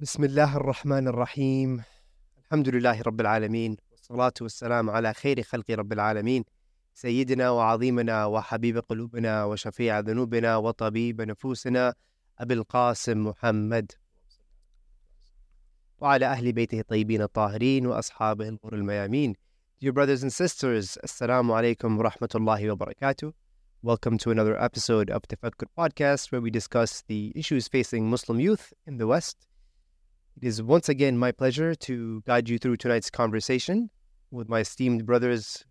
بسم الله الرحمن الرحيم الحمد لله رب العالمين والصلاة والسلام على خير خلق رب العالمين سيدنا وعظيمنا وحبيب قلوبنا وشفيع ذنوبنا وطبيب نفوسنا أبي القاسم محمد وعلى أهل بيته الطيبين الطاهرين وأصحابه الغر الميامين Dear brothers and sisters, alaikum wa rahmatullahi wa barakatuh. Welcome to another episode of Tafakkur podcast where we discuss the issues facing Muslim youth in the West. It is once again my pleasure to guide you through tonight's conversation with my esteemed brothers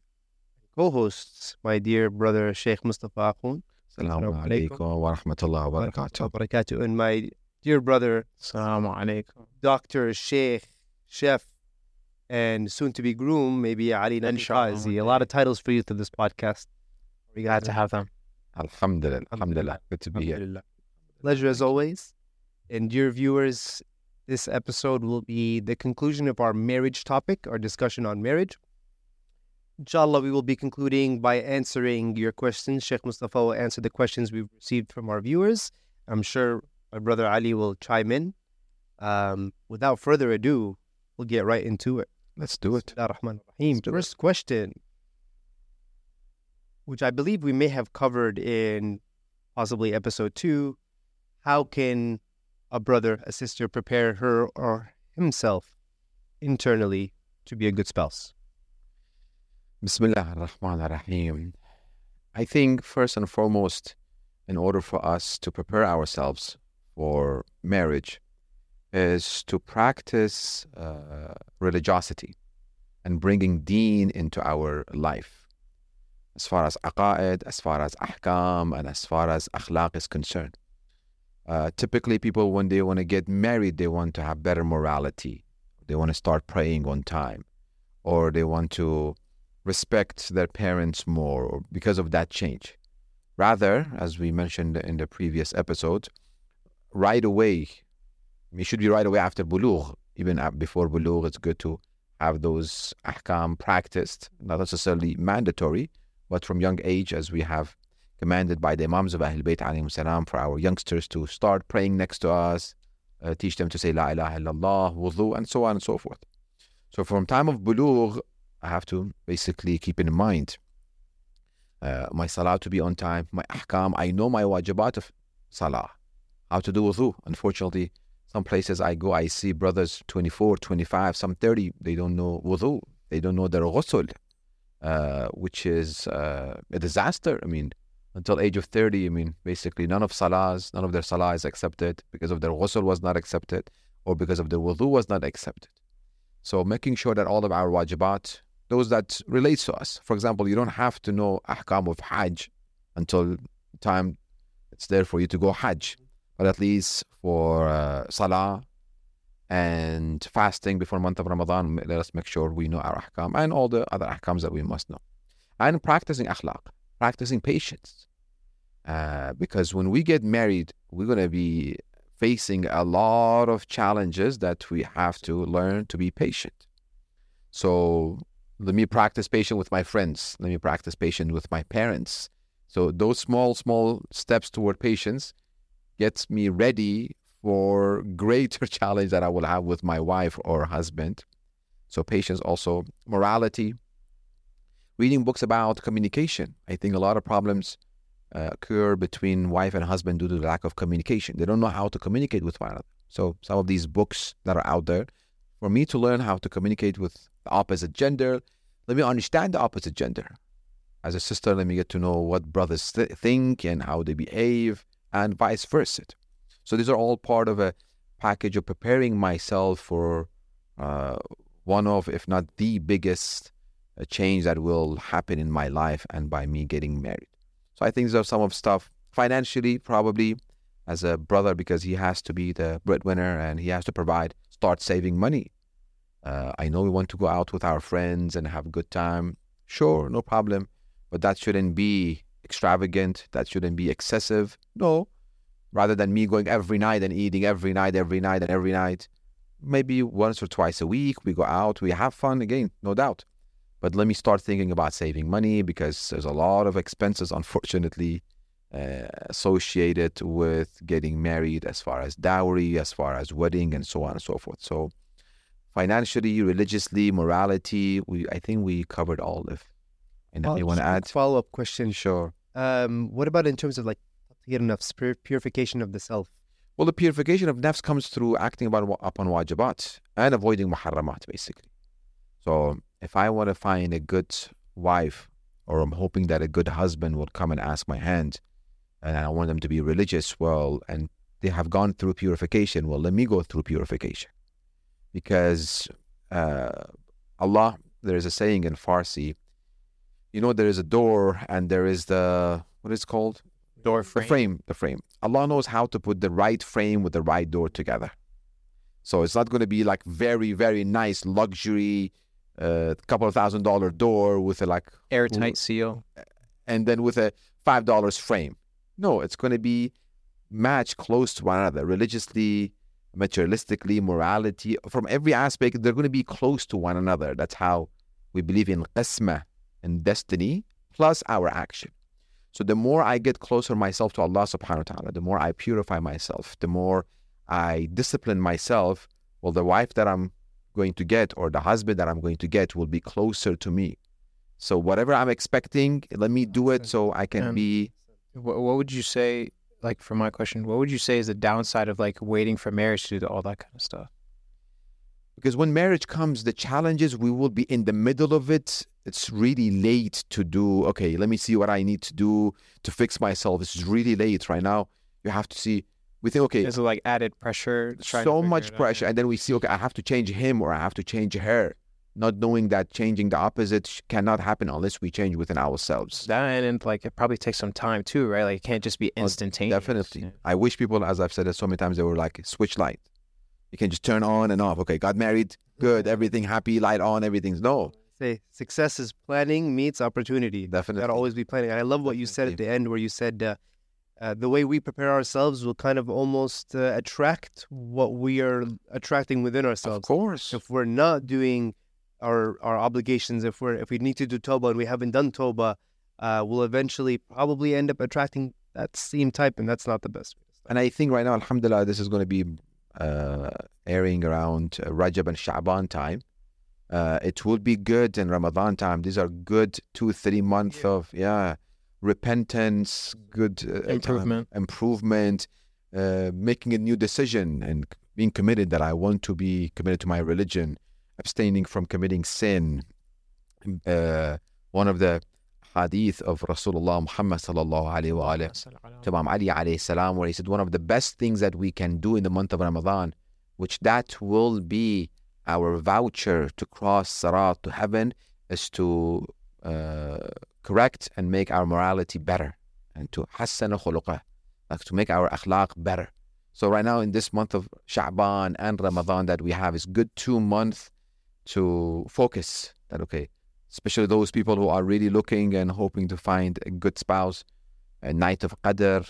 co-hosts, my dear brother Sheikh Mustafa Akhun. Assalamu alaikum wa rahmatullahi wa barakatuh. barakatuh. And my dear brother Assalamu alaikum. Dr. Sheikh, Chef, and soon to be groom, maybe Ali Nadi Inshallah, A lot of titles for you through this podcast. We Glad to have them. Alhamdulillah. Alhamdulillah. Good to be here. Alhamdulillah. Pleasure as always. And dear viewers, this episode will be the conclusion of our marriage topic, our discussion on marriage. Inshallah, we will be concluding by answering your questions. Sheikh Mustafa will answer the questions we've received from our viewers. I'm sure my brother Ali will chime in. Um, without further ado, we'll get right into it. Let's do it. Do. First question, which I believe we may have covered in possibly episode two. How can a brother, a sister prepare her or himself internally to be a good spouse? Bismillah ar-Rahman ar-Rahim. I think first and foremost, in order for us to prepare ourselves for marriage, is to practice uh, religiosity and bringing deen into our life. As far as aqaid, as far as ahkam, and as far as akhlaq is concerned. Uh, typically, people, when they want to get married, they want to have better morality. They want to start praying on time, or they want to respect their parents more or because of that change. Rather, as we mentioned in the previous episode, right away, it should be right away after bulugh. Even before bulugh, it's good to have those ahkam practiced, not necessarily mandatory, but from young age, as we have commanded by the Imams of Ahl Bayt for our youngsters to start praying next to us, uh, teach them to say La ilaha illallah, wudu, and so on and so forth. So from time of bulugh, I have to basically keep in mind uh, my salah to be on time, my ahkam. I know my wajibat of salah, how to do wudu. Unfortunately, some places I go, I see brothers 24, 25, some 30, they don't know wudu. They don't know their ghusl, uh, which is uh, a disaster. I mean, until age of 30, I mean, basically none of salahs, none of their salah is accepted because of their ghusl was not accepted or because of their wudu was not accepted. So making sure that all of our wajibat, those that relates to us. For example, you don't have to know ahkam of Hajj until time it's there for you to go Hajj, but at least for uh, Salah and fasting before month of Ramadan, let us make sure we know our ahkam and all the other ahkams that we must know, and practicing akhlaq, practicing patience, uh, because when we get married, we're gonna be facing a lot of challenges that we have to learn to be patient. So let me practice patient with my friends. Let me practice patient with my parents. So those small, small steps toward patience gets me ready for greater challenge that I will have with my wife or husband. So patience also morality. Reading books about communication. I think a lot of problems uh, occur between wife and husband due to the lack of communication. They don't know how to communicate with one another. So some of these books that are out there, for me to learn how to communicate with the opposite gender, let me understand the opposite gender. As a sister, let me get to know what brothers th- think and how they behave, and vice versa. So these are all part of a package of preparing myself for uh, one of, if not the biggest, uh, change that will happen in my life and by me getting married. So I think these are some of stuff financially, probably as a brother, because he has to be the breadwinner and he has to provide, start saving money. Uh, I know we want to go out with our friends and have a good time. Sure, no problem. But that shouldn't be extravagant. That shouldn't be excessive. No. Rather than me going every night and eating every night, every night, and every night, maybe once or twice a week we go out, we have fun again, no doubt. But let me start thinking about saving money because there's a lot of expenses, unfortunately, uh, associated with getting married, as far as dowry, as far as wedding, and so on and so forth. So, financially, religiously, morality, we I think we covered all. If and if you want to add, follow up question. sure. Um, what about in terms of like nafs, pur- purification of the self? Well, the purification of nafs comes through acting upon, upon wajibat and avoiding muharramat, basically. So, if I want to find a good wife, or I'm hoping that a good husband will come and ask my hand, and I want them to be religious, well, and they have gone through purification, well, let me go through purification. Because uh, Allah, there is a saying in Farsi, you know, there is a door and there is the, what is it called? Door The frame, the frame. Allah knows how to put the right frame with the right door together. So it's not going to be like very, very nice luxury, uh, couple of thousand dollar door with a like, Airtight seal. and then with a five dollars frame. No, it's going to be matched close to one another, religiously, materialistically, morality, from every aspect. They're going to be close to one another. That's how we believe in qasma and destiny plus our action. So the more I get closer myself to Allah subhanahu wa ta'ala, the more I purify myself, the more I discipline myself, well, the wife that I'm going to get or the husband that I'm going to get will be closer to me. So whatever I'm expecting, let me do it so I can Um, be What, what would you say, like for my question, what would you say is the downside of like waiting for marriage to do all that kind of stuff? because when marriage comes, the challenges we will be in the middle of it. It's really late to do. Okay, let me see what I need to do to fix myself. It's really late right now. You have to see. We think, okay, it like added pressure? so much pressure, and then we see, okay, I have to change him or I have to change her, not knowing that changing the opposite cannot happen unless we change within ourselves. That and, and like it probably takes some time too, right? Like it can't just be Oh, instantaneous. Definitely. Yeah. I wish people, as I've said it so many times, they were like switch light. You can just turn on and off. Okay, got married, good, everything happy, light on, everything's no, Say success is planning meets opportunity. definitely. Gotta always be planning. And I love what you said at the end, where you said uh, uh, the way we prepare ourselves will kind of almost uh, attract what we are attracting within ourselves. Of course. If we're not doing our our obligations, if we're if we need to do toba and we haven't done toba, uh, we'll eventually probably end up attracting that same type, and that's not the best. way to start. And I think right now, Alhamdulillah, this is going to be uh, airing around uh, Rajab and Sha'ban time. Uh, it will be good in Ramadan time. These are good two, three months Yeah. of, yeah, repentance, good uh, Improvement. improvement, uh, making a new decision and being committed that I want to be committed to my religion, abstaining from committing sin. Uh, one of the hadith of Rasulullah Muhammad sallallahu alaihi wa alihi to Imam Ali alayhi salam, where he said one of the best things that we can do in the month of Ramadan, which that will be our voucher to cross Sirat to heaven, is to uh, correct and make our morality better and to hassan khuluqah, like to make our akhlaq better. So right now in this month of Sha'ban and Ramadan that we have is good two months to focus that okay, especially those people who are really looking and hoping to find a good spouse a night of Qadr,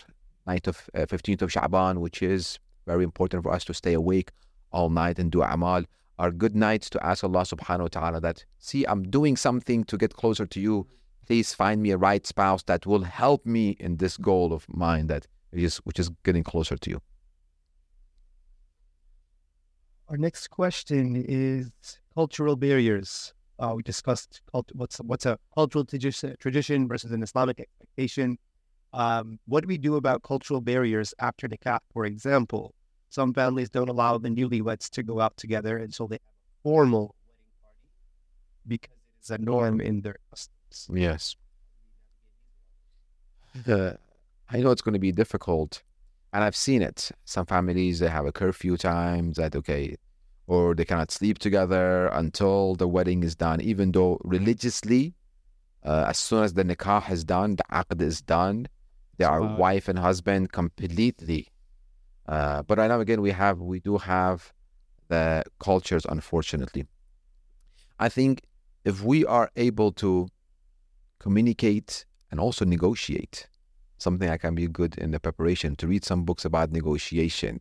night of uh, 15th of Sha'ban, which is very important for us to stay awake all night and do amal, are good nights to ask Allah subhanahu wa ta'ala that, see, I'm doing something to get closer to you. Please find me a right spouse that will help me in this goal of mine that is, which is getting closer to you. Our next question is cultural barriers. Uh, we discussed cult- what's what's a cultural tradi- tradition versus an Islamic expectation. Um, what do we do about cultural barriers after nikah? For example, some families don't allow the newlyweds to go out together, so they have a formal wedding party because it is a norm in their customs. Yes. Uh, I know it's going to be difficult, and I've seen it. Some families they have a curfew time that okay, or they cannot sleep together until the wedding is done. Even though religiously, uh, as soon as the nikah is done, the aqd is done, they are Wow. wife and husband completely. Uh, but right now, again, we have we do have the cultures, unfortunately. I think if we are able to communicate and also negotiate, something that can be good in the preparation, to read some books about negotiation.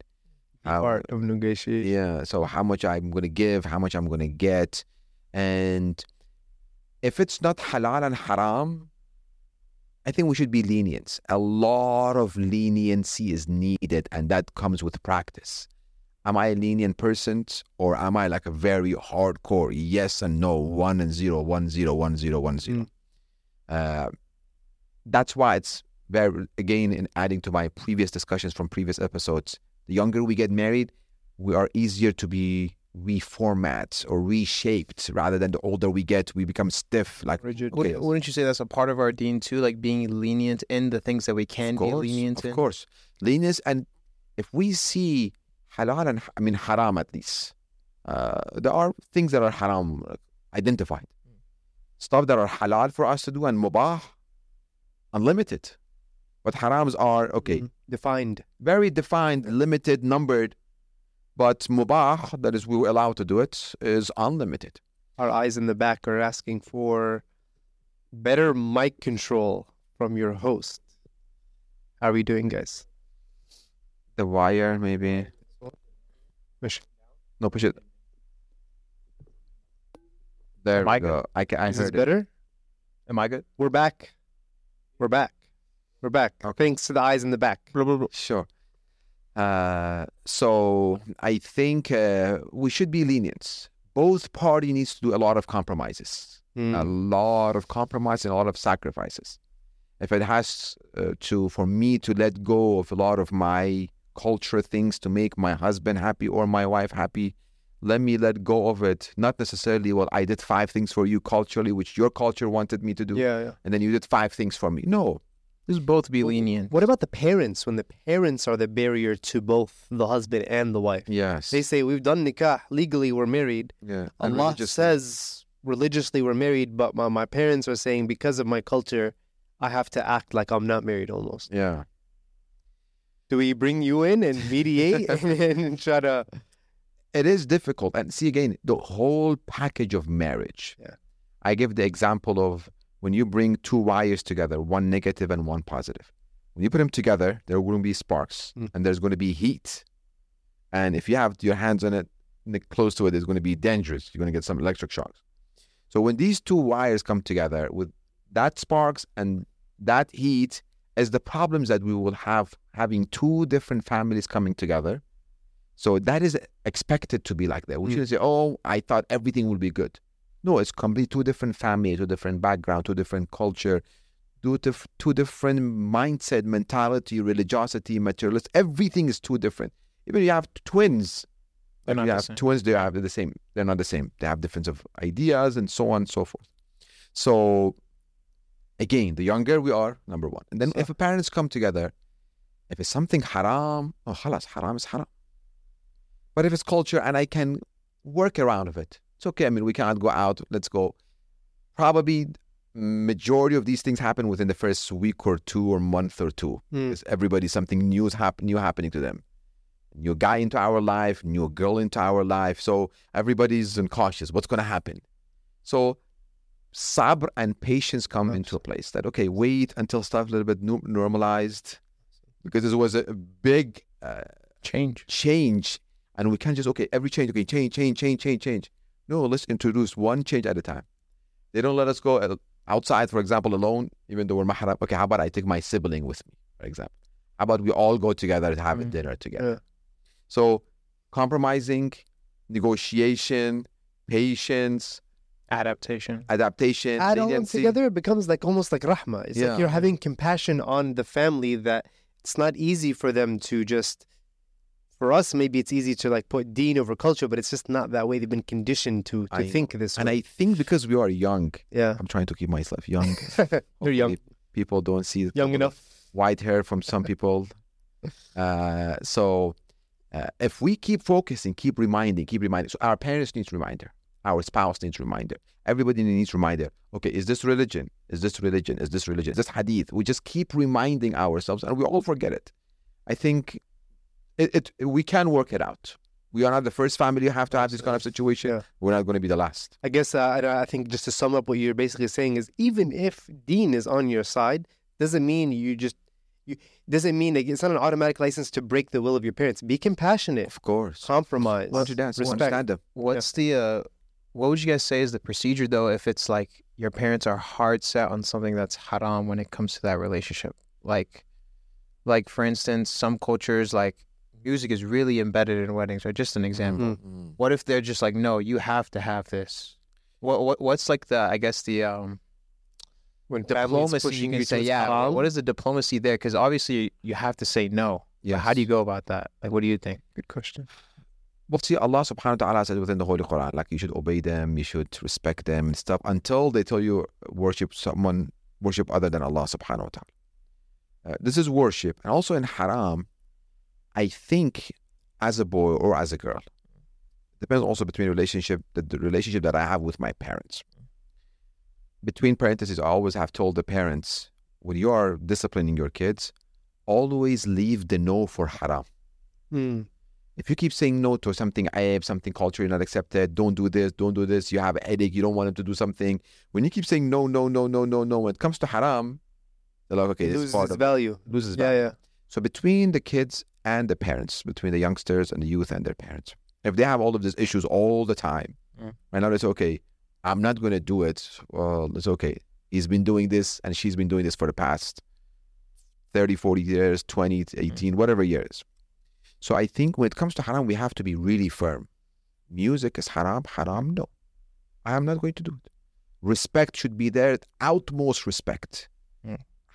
How- Part of negotiation. yeah, so how much I'm going to give, how much I'm going to get. And if it's not halal and haram, I think we should be lenient. A lot of leniency is needed, and that comes with practice. Am I a lenient person, or am I like a very hardcore yes and no, one and zero, one zero, one zero, one zero? Mm. Uh, that's why it's very again in adding to my previous discussions from previous episodes. The younger we get married, we are easier to be reformat or reshaped rather than the older we get, we become stiff. Like Rigid. Okay. Wouldn't, you say that's a part of our deen too, like being lenient in the things that we can of be lenient of in? course, lenience, and if we see halal and I mean haram at least, uh, there are things that are haram identified, stuff that are halal for us to do and mubah, unlimited, but harams are okay, Mhm. Defined. very defined, limited, numbered, but mubah that is we were allowed to do it is unlimited. Our eyes in the back are asking for better mic control from your host. How are we doing, guys? The wire maybe. Push. No, push it. There we Mic? go. I, ca- I Is this heard it. better? Am I good? We're back. We're back. We're back. Okay. Thanks to the eyes in the back. Sure. Uh, so I think uh, we should be lenient. Both party needs to do a lot of compromises, Mm. a lot of compromise and a lot of sacrifices. If it has uh, to, for me to let go of a lot of my culture things to make my husband happy or my wife happy, let me let go of it. Not necessarily, well, I did five things for you culturally, which your culture wanted me to do, Yeah, yeah. and then you did five things for me. No, Just both be Well, lenient. What about the parents when the parents are the barrier to both the husband and the wife? yes, They say we've done nikah legally, we're married. yeah. and Allah religiously. says religiously we're married, but my, my parents are saying because of my culture, I have to act like I'm not married almost. yeah. Do we bring you in and mediate and, and try to? It is difficult. And see again, the whole package of marriage. Yeah. I give the example of when you bring two wires together, one negative and one positive. When you put them together, there will be sparks Mm. and there's going to be heat. And if you have your hands on it, close to it, it's going to be dangerous. You're going to get some electric shocks. So when these two wires come together with that sparks and that heat, is the problems that we will have having two different families coming together. So that is expected to be like that. We Mm. shouldn't say, "Oh, I thought everything would be good." No, it's complete two different family, two different background, two different culture, two, dif- two different mindset, mentality, religiosity, materialist. Everything is two different. Even you have twins. They're Like you the have same. twins, they have the same. They're not the same. They have difference of ideas and so on and so forth. So again, the younger we are, number one. And then if parents come together, if it's something haram, oh halas, haram is haram. But if it's culture and I can work around of it, it's okay. I mean, we cannot go out. Let's go. Probably majority of these things happen within the first week or two or month or two. Because everybody something new is happen, new happening to them. New guy into our life, new girl into our life. So everybody's cautious. What's going to happen? So sabr and patience come into a place that okay, wait until stuff a little bit normalized, because this was a a big uh, Change. change, and we can't just okay every change okay change change change change change. No, let's introduce one change at a time. They don't let us go uh, outside, for example, alone, even though we're mahram. Okay, how about I take my sibling with me, for example? How about we all go together to have a Mm. dinner together? Yeah. So compromising, negotiation, patience, Adaptation. adaptation, Add all them together, it becomes like almost like rahma. It's Yeah. like you're having compassion on the family that it's not easy for them to just. For us, maybe it's easy to like put deen over culture, but it's just not that way. They've been conditioned to to I think this And. I think because we are young, yeah, I'm trying to keep myself young. you're young, People don't see young enough. white hair from some people. Uh, so uh, if we keep focusing, keep reminding, keep reminding. So our parents needs reminder, our spouse needs reminder, everybody needs reminder. Okay, is this religion? Is this religion? Is this religion? Is this hadith? We just keep reminding ourselves, and we all forget it. I think it, it we can work it out. We are not the first family who have to have this kind of situation. Yeah. We're not going to be the last. I guess uh, I, I think just to sum up what you're basically saying is even if deen is on your side, doesn't mean you just you doesn't mean like, it's not an automatic license to break the will of your parents. Be compassionate, Of course. compromise, Want to dance? respect. Understand them. What's the uh what would you guys say is the procedure though if it's like your parents are hard set on something that's haram when it comes to that relationship? Like like for instance, some cultures like music is really embedded in weddings, or just an example. Mm. What if they're just like, no, you have to have this? What what what's like the I guess the um When diplomacy you you can say yeah. haram, What is the diplomacy there? Because obviously you have to say no. Yeah. how do you go about that? Like, what do you think? Good question. Well, see, Allah subhanahu wa ta'ala says within the Holy Quran, like you should obey them, you should respect them and stuff until they tell you worship someone, worship other than Allah subhanahu wa ta'ala. Uh, this is worship. And also in haram, I think as a boy or as a girl, depends also between relationship, the, the relationship that I have with my parents. Between parentheses, I always have told the parents, when you are disciplining your kids, always leave the no for haram Hmm. if you keep saying no to something aib, something culturally not accepted, don't do this, don't do this, you have a headache, you don't want them to do something. When you keep saying no, no, no, no, no, no, when it comes to haram, they're like, okay, It this is loses part its of value. loses Yeah, value. yeah. So between the kids and the parents, between the youngsters and the youth and their parents, if they have all of these issues all the time, Mm. right now it's okay. I'm not going to do it. Well, it's okay. He's been doing this and she's been doing this for the past 30, 40 years, 20, 18, whatever years. So I think when it comes to haram, we have to be really firm. Music is haram, haram, no. I am not going to do it. Respect should be there, utmost respect.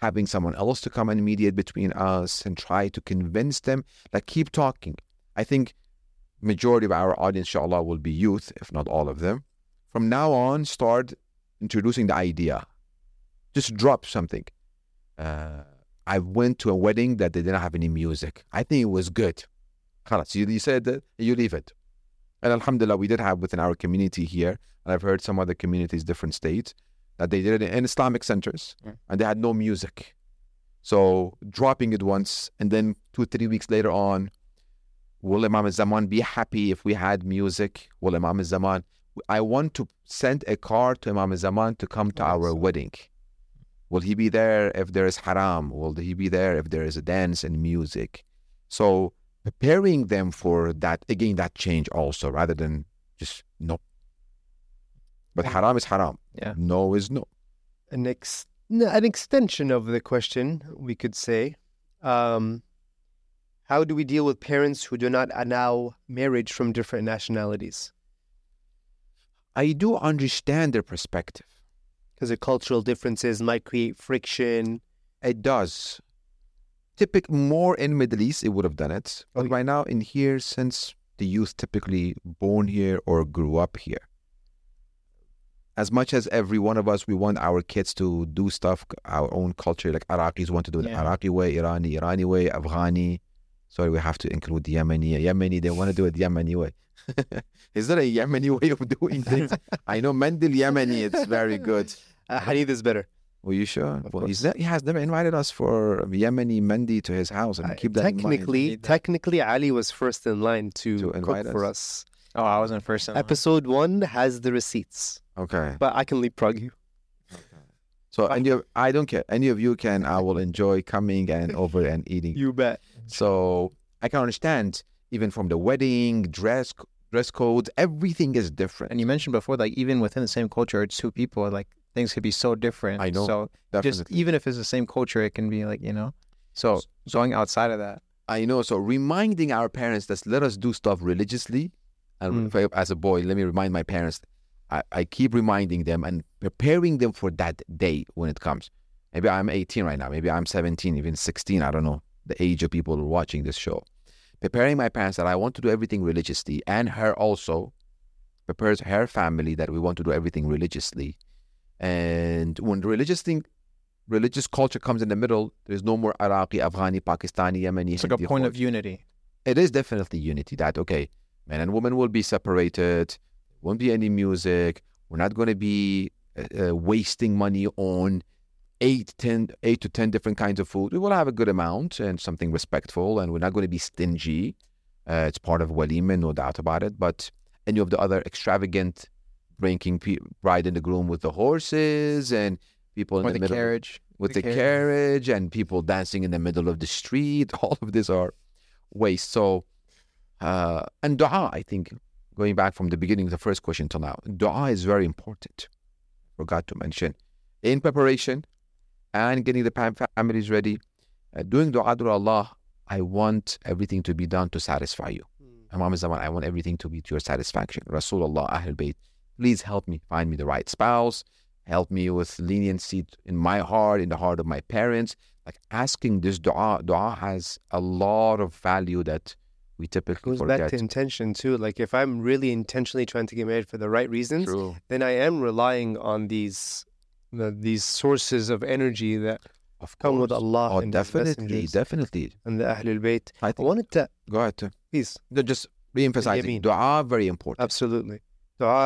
Having someone else to come and mediate between us and try to convince them, like keep talking. I think majority of our audience, inshallah, will be youth, if not all of them. From now on, start introducing the idea. Just drop something. Uh, I went to a wedding that they didn't have any music. I think it was good. Khalas, you, you said that, you leave it. And Alhamdulillah, we did have within our community here, and I've heard some other communities, different states, that they did it in Islamic centers Mm. and they had no music. So dropping it once and then two, three weeks later on, will Imam al-Zaman be happy if we had music? Will Imam al-Zaman, I want to send a car to Imam al-Zaman to come to our wedding. Will he be there if there is haram? Will he be there if there is a dance and music? So preparing them for that, again, that change also, rather than just no. But haram is haram. Yeah. No is no. An, ex- an extension of the question, we could say. Um, how do we deal with parents who do not allow marriage from different nationalities? I do understand their perspective. Because the cultural differences might create friction. It does. Typic more in Middle East, it would have done it. But Oh, right now in here, since the youth typically born here or grew up here, as much as every one of us, we want our kids to do stuff our own culture, like Iraqis want to do it Yeah. Iraqi way, Irani, Irani way, Afghani. Sorry, we have to include the Yemeni. Yemeni, they want to do it Yemeni way. Is there a Yemeni way of doing things? I know Mendi Yemeni, it's very good. Uh, Hanith is better. Were you sure? Of well, he's ne- he has never invited us for Yemeni Mendi to his house, and Uh, keep that in mind. technically, technically, Ali was first in line to, To cook invite for us. us. Oh, I wasn't first. in line. Episode one has the receipts, Okay. but I can leapfrog you. So any of I don't care. Any of you can. I will enjoy coming and over and eating. You bet. So I can understand even from the wedding dress dress codes. Everything is different. And you mentioned before, like even within the same culture, it's two people. Like things could be so different. I know, So Definitely. just even if it's the same culture, it can be like you know. So going outside of that, I know. So reminding our parents that let us do stuff religiously. And Mm. I- as a boy, let me remind my parents. I, I keep reminding them and preparing them for that day when it comes. Maybe I'm 18 right now. Maybe I'm 17, even 16. I don't know the age of people watching this show. Preparing my parents that I want to do everything religiously, and her also prepares her family that we want to do everything religiously. And when the religious thing, religious culture comes in the middle, there's no more Iraqi, Afghani, Pakistani, Yemeni. it's like a point of unity. It is definitely unity that, okay, man and woman will be separated, won't be any music, we're not going to be uh, uh, wasting money on eight, ten, eight to 10 different kinds of food. We will have a good amount and something respectful, and we're not going to be stingy. Uh, it's part of walima, no doubt about it. But any of the other extravagant drinking pe- bride and the groom with the horses and people in the, the middle carriage. with the the, carriage. carriage and people dancing in the middle of the street. All of these are waste. So, uh, and dua, I think going back from the beginning of the first question till now, dua is very important. Forgot to mention in preparation and getting the families ready, uh, doing dua to Allah. I want everything to be done to satisfy you. Imam Zaman, I want everything to be to your satisfaction. Rasulullah, Ahlul Bayt, please help me find me the right spouse. Help me with leniency in my heart, in the heart of my parents. Like asking this dua, dua has a lot of value that we typically goes forget. back to intention too. Like if I'm really intentionally trying to get married for the right reasons, True. then I am relying on these the, these sources of energy that Of come with. Allah Oh, and definitely, definitely. and the Ahlul Bayt. I I think, wanted to go ahead. uh, please no, Just re-emphasizing, Yameen. dua very important. absolutely. Dua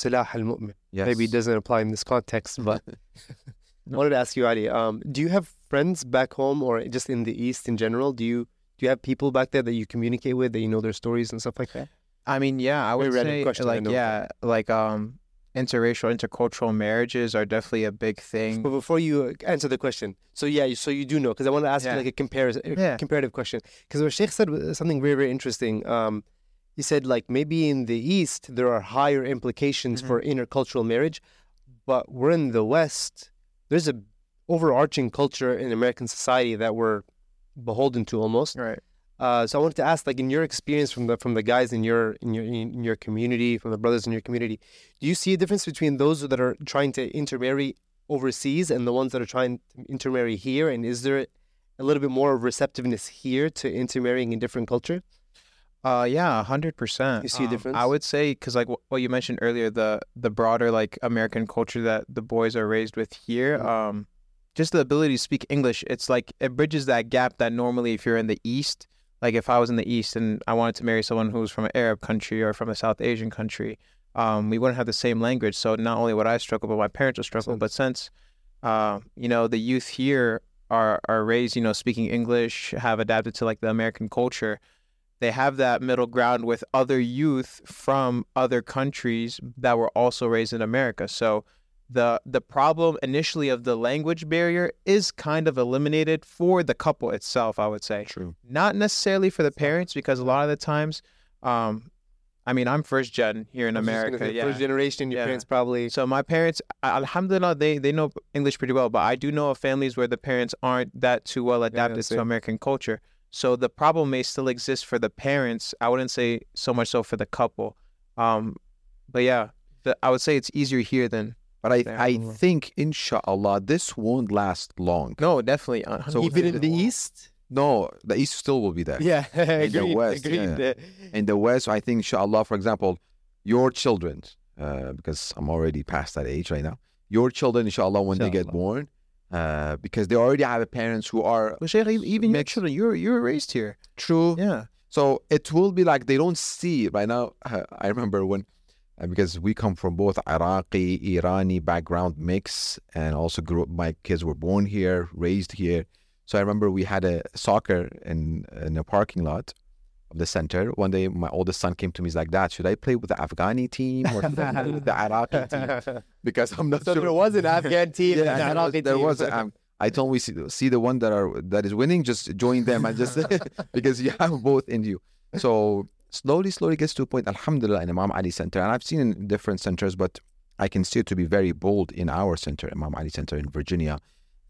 silah al mu'min. Yes. Maybe it doesn't apply in this context, but I wanted to ask you, Ali. Um, do you have friends back home or just in the East in general? Do you do you have people back there that you communicate with that you know their stories and stuff like that? I mean, yeah, I would say question, like yeah, like um, interracial, intercultural marriages are definitely a big thing. But before you uh, answer the question, so yeah, so you do know because I want to ask Yeah. you like a comparison, Yeah. comparative question. Because what Sheikh said was something very, very interesting. Um, he said like maybe in the East there are higher implications Mm-hmm. for intercultural marriage, but we're in the West. There's a overarching culture in American society that we're beholden to almost. Right. Uh, so I wanted to ask, like, in your experience from the from the guys in your in your in your community, from the brothers in your community, do you see a difference between those that are trying to intermarry overseas and the ones that are trying to intermarry here? And is there a little bit more receptiveness here to intermarrying in different culture? Uh, yeah, hundred percent. You see a difference? I would say because like wh- what you mentioned earlier, the the broader like American culture that the boys are raised with here, Mhm. um, just the ability to speak English, it's like it bridges that gap that normally if you're in the East, like if I was in the East and I wanted to marry someone who's from an Arab country or from a South Asian country, um, we wouldn't have the same language. So not only would I struggle, but my parents would struggle. sense. But since, uh, you know, the youth here are are raised, you know, speaking English, have adapted to like the American culture they have that middle ground with other youth from other countries that were also raised in America. So the the problem initially of the language barrier is kind of eliminated for the couple itself, I would say. True. Not necessarily for the parents because a lot of the times um I mean, I'm first gen here in I was just gonna America. say, Yeah. First generation, your Yeah. parents probably. So my parents, alhamdulillah, they, they know English pretty well, but I do know of families where the parents aren't that too well adapted to. American culture. So the problem may still exist for the parents. I wouldn't say so much so for the couple. Um, but yeah, the, I would say it's easier here than But I, I think, inshallah, this won't last long. no, definitely. uh, So Even in the East? No, the East still will be there. Yeah, agreed. West, agreed. yeah. In the West, I think, inshallah, for example, your children, uh, because I'm already past that age right now, your children, inshallah, when they get born, uh, because they already have parents who are Well, Sheikh, even your children, you were you were raised here. true. Yeah. So it will be like they don't see right now. I remember when, because we come from both Iraqi, Irani background mix, and also grew up, my kids were born here, raised here. So I remember we had a soccer in in a parking lot of the center. One day, my oldest son came to me. He's like, "Dad, should I play with the Afghani team or should I play with the Iraqi team?" Because I'm not so sure. there was an Afghan team and Yeah, an there was, Iraqi there team. was. Um, I told we see, see the one that are that is winning, just join them and just because you have both in you. So slowly, slowly gets to a point. Alhamdulillah, in Imam Ali Center, and I've seen in different centers, but I can see it to be very bold in our center, Imam Ali Center in Virginia,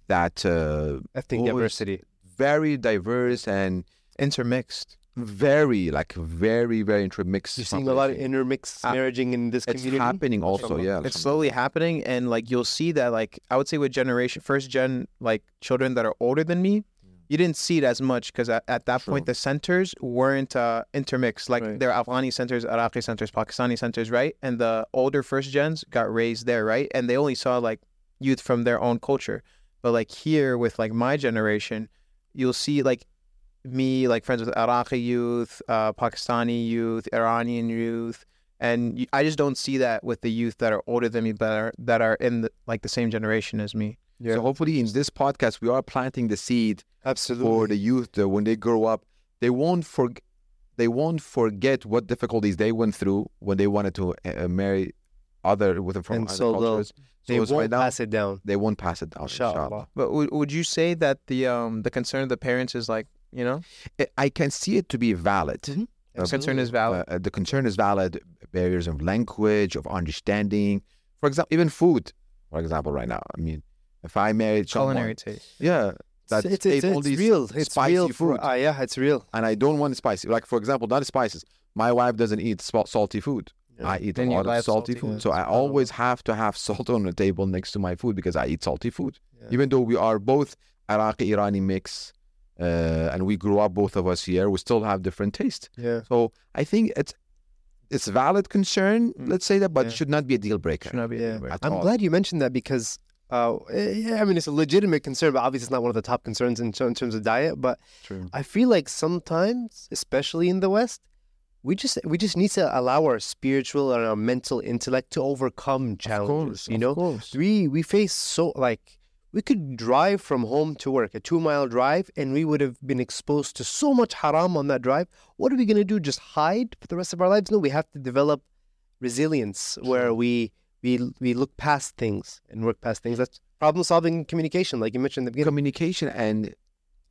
that uh, Ethnic diversity. very diverse and Intermixed. very like very very intermixed. You're seeing a lot of intermixed Uh, marrying in this It's community. It's happening also, yeah. it's slowly happening and like you'll see that like i would say with generation first gen like children that are older than me you didn't see it as much because at, at that point the centers weren't uh, intermixed. Like Right. there are afghani centers iraqi centers pakistani centers right? And the older first gens got raised there right? And they only saw like youth from their own culture. But like here with like my generation you'll see like me like friends with iraqi youth uh, pakistani youth iranian youth. And I just don't see that with the youth that are older than me, but are, that are in the, like the same generation as me. Yeah, So hopefully in this podcast we are planting the seed absolutely. for the youth that when they grow up, they won't for, they won't forget what difficulties they went through when they wanted to uh, marry other with from And other so they'll- cultures. they so it's won't right now pass it down. they won't pass it down. Inshallah. inshallah. But would would you say that the um the concern of the parents is like you know I- I can see it to be valid. Mhm. The concern is valid. Uh, uh, the concern is valid. Barriers of language, of understanding. For example, even food. For example, right now, I mean, if I married someone, Culinary taste. yeah, that it's, it's, ate it's, all these real. It's spicy real. For, food, ah, yeah, it's real. and I don't want spicy. Like for example, not spices. My wife doesn't eat salty food. Yeah. I eat Then a lot of salty, salty food, foods. so I always have to have salt on the table next to my food because I eat salty food. Yeah. Even though we are both Iraqi Irani mix, uh, and we grew up both of us here, we still have different taste. Yeah. So I think it's it's valid concern, Mm. let's say that, but Yeah. should not be a deal breaker. Should not be a Yeah. deal breaker. I'm all. glad you mentioned that because, uh, eh, yeah, I mean, it's a legitimate concern, but obviously it's not one of the top concerns in, in terms of diet. But True. I feel like sometimes, especially in the West, we just we just need to allow our spiritual and our mental intellect to overcome challenges. you know, of course. we we face so like we could drive from home to work a two mile drive and we would have been exposed to so much haram on that drive what are we going to do just hide for the rest of our lives no we have to develop resilience where we we we look past things and work past things that's problem solving communication like you mentioned at the beginning communication and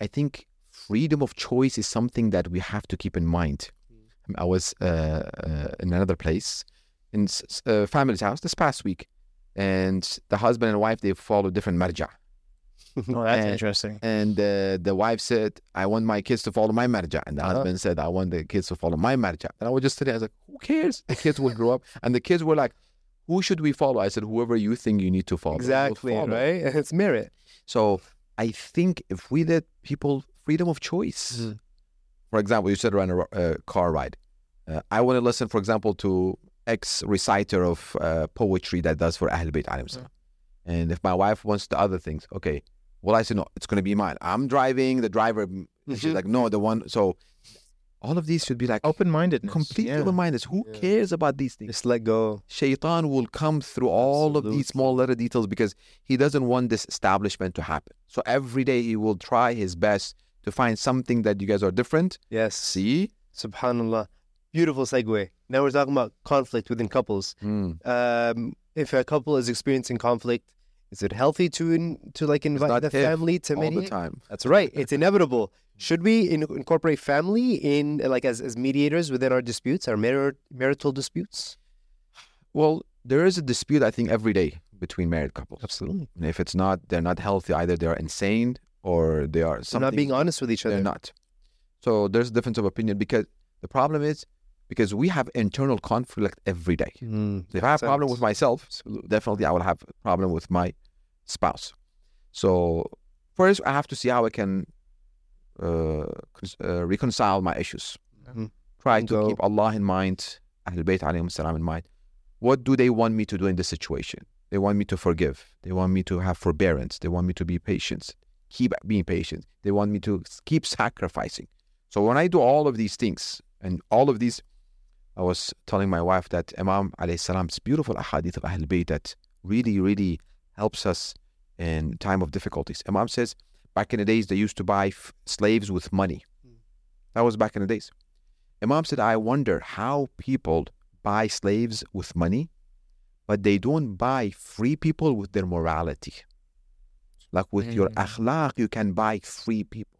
I think freedom of choice is something that we have to keep in mind. I was uh, uh, in another place in s- s- a family's house this past week, and the husband and wife they follow different marja. Oh, that's And- interesting. And uh, the wife said, "I want my kids to follow my marja," and the Uh-huh. husband said, "I want the kids to follow my marja." And I was just sitting, I was like, "Who cares? The kids will grow up." And the kids were like, "Who should we follow?" I said, "Whoever you think you need to follow." exactly follow." right it's merit So I think if we let people freedom of choice, Mhm. for example, you said around a uh, car ride. Uh, I want to listen, for example, to ex reciter of uh, poetry that does for Ahl Bayt salam. And if my wife wants the other things, okay, well, I said, no, it's going to be mine. I'm driving, the driver, and she's like, no, the one. So all of these should be like Open mindedness. completely yeah. open-minded. Who Yeah. cares about these things? just let go Shaitan will come through all of these small little details because he doesn't want this establishment to happen. So every day he will try his best to find something that you guys are different. yes See? subhanallah beautiful segue now we're talking about conflict within couples Mm. um, if a couple is experiencing conflict, is it healthy to in, to like invite the if, family to all the time. That's right. It's inevitable. Should we in, incorporate family in like as, as mediators within our disputes, our mar- marital disputes? Well, there is a dispute, I think, every day between married couples. Absolutely. And if it's not, they're not healthy. Either they're insane or they are They're not being honest with each other. They're not. So there's a difference of opinion because the problem is because we have internal conflict every day. Mm, So if I have a problem with myself, Absolutely. definitely I will have a problem with my spouse. So first, I have to see how I can reconcile my issues. Mhm. Try And to go- keep Allah in mind, Ahlul Bayt alayhim salam in mind. What do they want me to do in this situation? They want me to forgive. They want me to have forbearance. They want me to be patient. Keep being patient. They want me to keep sacrificing. So when I do all of these things and all of these, I was telling my wife that Imam alayhi salam's beautiful ahadith of Ahl Bayt that really, really helps us in time of difficulties. Imam says, back in the days, they used to buy f- slaves with money. That was back in the days. Imam said, I wonder how people buy slaves with money, but they don't buy free people with their morality. Like with your Mm. akhlaq, you can buy free people.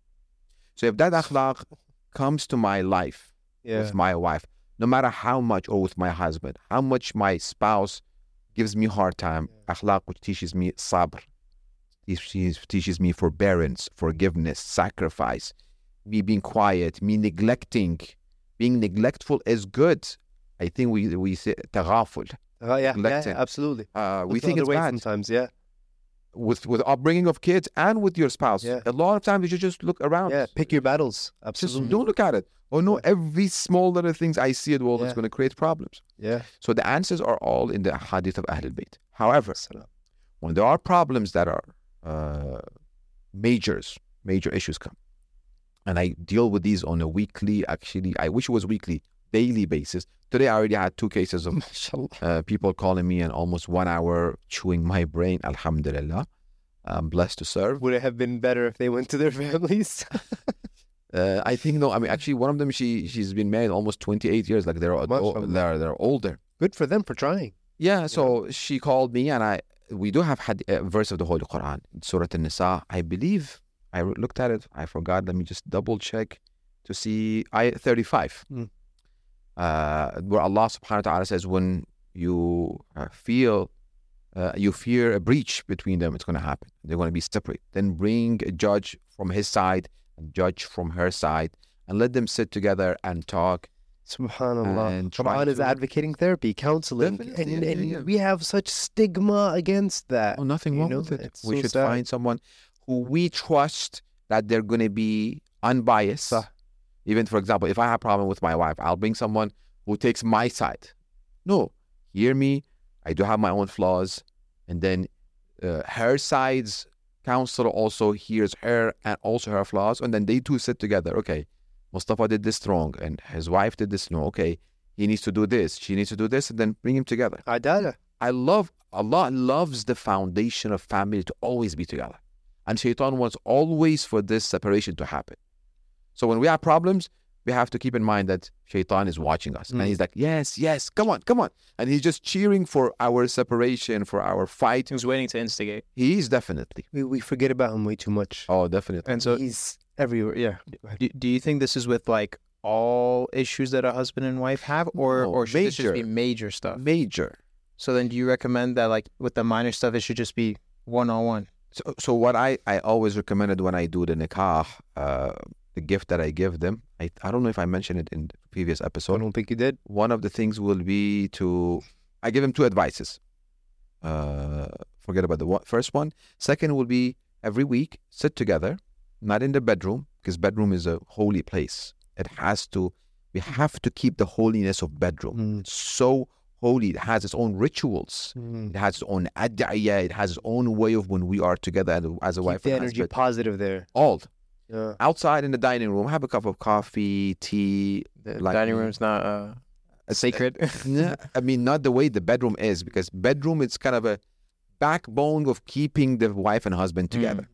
So if that akhlaq comes to my life, Yeah. with my wife, no matter how much, or with my husband, how much my spouse gives me hard time, akhlaq, which teaches me sabr, teaches, teaches me forbearance, forgiveness, sacrifice, me being quiet, me neglecting, being neglectful is good. I think we we say taghaful. Uh, yeah, yeah, absolutely. Uh, we think it's bad sometimes. Yeah. with with upbringing of kids and with your spouse. Yeah. A lot of times you just look around. Yeah. Pick your battles. Just Absolutely. don't look at it. Oh no, every small little things I see it, well, Yeah. is going to create problems. Yeah. So the answers are all in the hadith of Ahlul Bayt. However, when there are problems that are uh, majors, major issues come, and I deal with these on a weekly, actually, I wish it was weekly, daily basis. Today I already had two cases of uh, people calling me and almost one hour chewing my brain. Alhamdulillah. I'm blessed to serve. Would it have been better if they went to their families? Uh, I think no. I mean, actually, one of them she she's been married almost 28 years. Like they're Mashallah. they're they're older. Good for them for trying. Yeah, so she called me and I we do have had a verse of the Holy Quran, Surah An-Nisa. I believe I looked at it. I forgot. Let me just double check to see ayat 35. Mm. uh, where Allah subhanahu wa ta'ala says, when you uh, feel, uh, you fear a breach between them, it's going to happen. They're going to be separate. Then bring a judge from his side, a judge from her side, and let them sit together and talk. Subhanallah. And Quran is to- advocating therapy, counseling, Definitely, and, yeah, and yeah. we have such stigma against that. Oh, nothing wrong know, with it. it's We so should sad. find someone who we trust that they're going to be unbiased. Sah. Even for example, if I have a problem with my wife, I'll bring someone who takes my side. No, hear me. I do have my own flaws, and then uh, her side's counselor also hears her and also her flaws, and then they two sit together. Okay, Mustafa did this wrong, and his wife did this. No, okay, he needs to do this. She needs to do this, and then bring him together. Adala. I love Allah loves the foundation of family to always be together. And Shaitan wants always for this separation to happen. So when we have problems, we have to keep in mind that Shaitan is watching us. And Mm. he's like, Yes, yes, come on, come on. And he's just cheering for our separation, for our fight. He's waiting to instigate. He is definitely. We, we forget about him way too much. Oh, definitely. And so, he's everywhere. Yeah. Do, do you think this is with like all issues that a husband and wife have, or No, or should this just be major. major stuff? Major. So then, do you recommend that like with the minor stuff, it should just be one on one? So, so what I, I always recommended when I do the nikah, uh, the gift that I give them, I, I don't know if I mentioned it in the previous episode. I don't think you did. one of the things will be to I give them two advices. Uh, forget about the one, first one. Second will be every week sit together, not in the bedroom because bedroom is a holy place. It has to. We have to keep the holiness of bedroom. Mm. It's so holy. It has its own rituals. Mm. It has its own adiyah. It has its own way of when we are together as a, as a Keep wife the and energy husband. positive there. All Yeah. outside in the dining room, have a cup of coffee, tea. The Like- dining room's not uh, sacred. Yeah, I mean, not the way the bedroom is, because bedroom it's kind of a backbone of keeping the wife and husband together.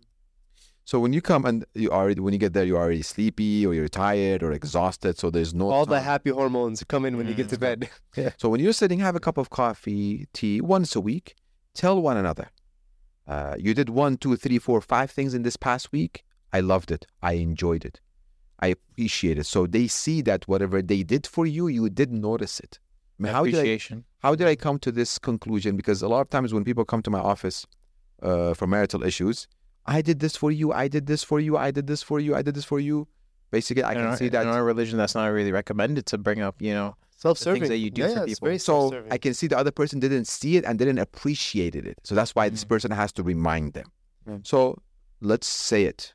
So when you come and you already when you get there, you're already sleepy or you're tired or exhausted. So there's no All the happy hormones come in when you get to bed. So when you're sitting, have a cup of coffee, tea once a week. Tell one another, uh, you did one, two, three, four, five things in this past week. I loved it. I enjoyed it. I appreciate it. So they see that whatever they did for you, you did notice it. I mean, how did I Appreciation. how did I come to this conclusion? Because a lot of times when people come to my office uh, for marital issues, I did this for you, I did this for you, I did this for you, I did this for you. Basically, I in can our, see that. in our religion, that's not really recommended to bring up. You know, Self-serving. things that you do yeah, for yeah, people. so. I can see the other person didn't see it and didn't appreciate it. So that's why this Mm. person has to remind them. Mm. So let's say it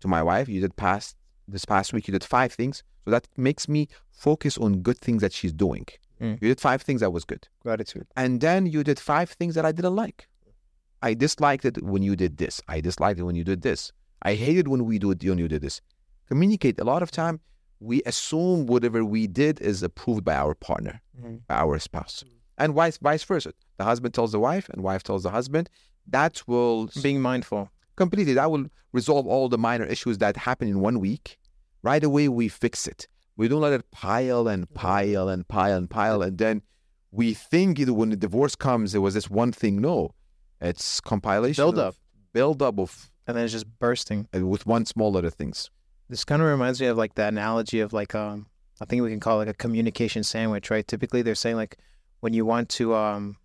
to my wife. You did past this past week. You did five things. So that makes me focus on good things that she's doing. Mm. You did five things that was good. Gratitude. and then you did five things that I didn't like. I disliked it when you did this. I disliked it when you did this. I hated when we do it when you did this. Communicate. A lot of time we assume whatever we did is approved by our partner, mm-hmm. by our spouse, and vice vice versa. The husband tells the wife, and wife tells the husband. That will being mindful. completely. That will resolve all the minor issues that happen in one week. Right away, we fix it. We don't let it pile and mm-hmm. pile and pile and pile, and then we think either when the divorce comes, it was this one thing. No, it's compilation, Build of- up. build up of and then it's just bursting. uh, with one small little things. This kind of reminds me of like the analogy of like um I think we can call it like a communication sandwich, right? Typically they're saying like when you want to um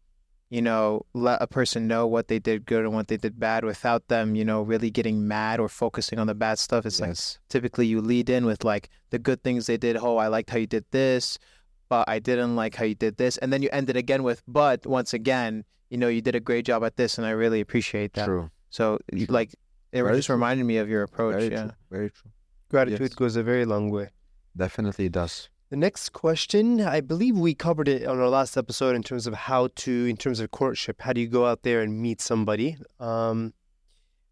you know let a person know what they did good and what they did bad without them, you know, really getting mad or focusing on the bad stuff. It's like typically you lead in with like the good things they did. Oh, I liked how you did this, but I didn't like how you did this. And then you end it again with, but once again, you know, you did a great job at this and I really appreciate that. true, So you- like it Very just true. reminded me of your approach. very yeah. true, very true. Gratitude Yes. goes a very long way. Definitely does. The next question, I believe we covered it on our last episode in terms of how to, in terms of courtship, how do you go out there and meet somebody? Um,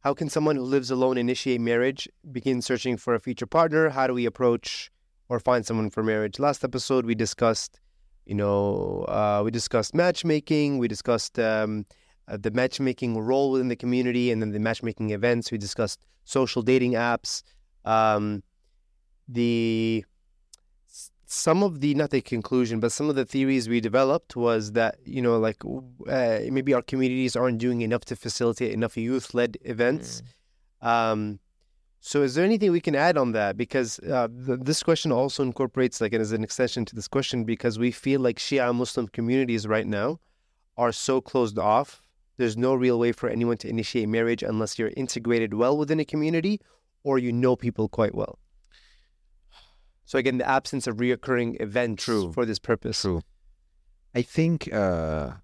how can someone who lives alone initiate marriage, begin searching for a future partner? How do we approach or find someone for marriage? Last episode we discussed, you know, uh, we discussed matchmaking, we discussed um, uh, the matchmaking role within the community, and then the matchmaking events. We discussed social dating apps. Um, the some of the not the conclusion but some of the theories we developed was that you know like uh, maybe our communities aren't doing enough to facilitate enough youth-led events um So, is there anything we can add on that? Because uh, th- this question also incorporates, like, and is an extension to this question, because we feel like Shia Muslim communities right now are so closed off. There's no real way for anyone to initiate marriage unless you're integrated well within a community or you know people quite well. So, again, the absence of reoccurring events True. for this purpose. True. I think uh,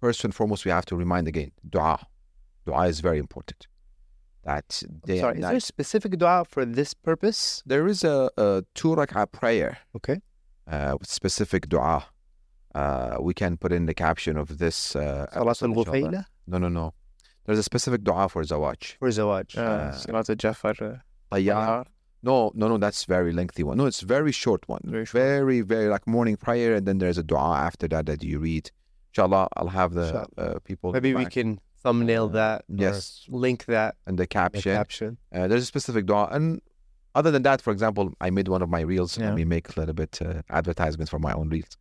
first and foremost we have to remind again, dua. Dua is very important. That day Sorry, and is there a specific dua for this purpose? There is a, a two rak'ah prayer Okay. uh, with specific dua. Uh, we can put in the caption of this. Uh, Salat al-Ghufayla No, no, no. There's a specific dua for zawaj. for Zawaj. Uh, Uh, Salat Jafar. uh, Tayyar. Tayyar. No, no, no. That's very lengthy one. No, it's very short one. Very short. very, very like morning prayer, and then there's a dua after that that you read. Inshallah, I'll have the uh, people. Maybe we back can thumbnail that. yes. link that and the in the caption. caption. Uh, there's a specific dua, and other than that, for example, I made one of my reels. Yeah. Let me make a little bit uh, advertisement for my own reels.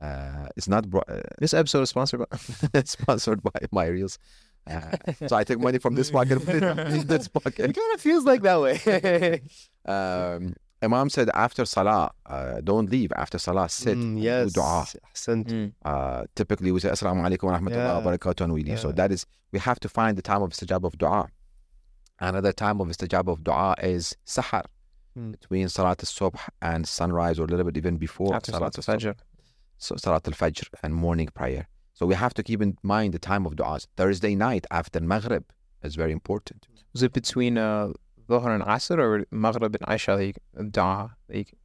Uh, it's not bro- uh, This episode is sponsored by. sponsored by my reels. Uh, so I take money from this pocket put it in this pocket. It kind of feels like that way. Um, Imam said after salah, uh, don't leave. After salah, sit. Mm, do dua. Ahsant. Mm. Uh, typically, we say Assalamu alaikum wa rahmatullahi wa barakatuh and we leave. So that is, we have to find the time of istajab of dua. Another time of istajab of dua is sahar, Mm. between salat al-subh and sunrise or a little bit even before After salat Salat al-subh. Fajr. So salat al-fajr and morning prayer. So we have to keep in mind the time of du'as. Thursday night after maghrib is very important. Was it between uh, And Asr or Maghrib and Isha that you, dua that you can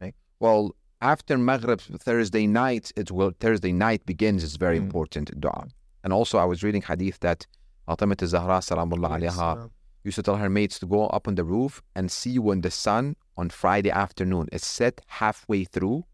make? Well, after maghrib Thursday night, it will Thursday night begins is very Mm. important du'a. And also I was reading hadith that Fatimat al-Zahra salamullah alayha used to tell her mates to go up on the roof and see when the sun on Friday afternoon is set halfway through.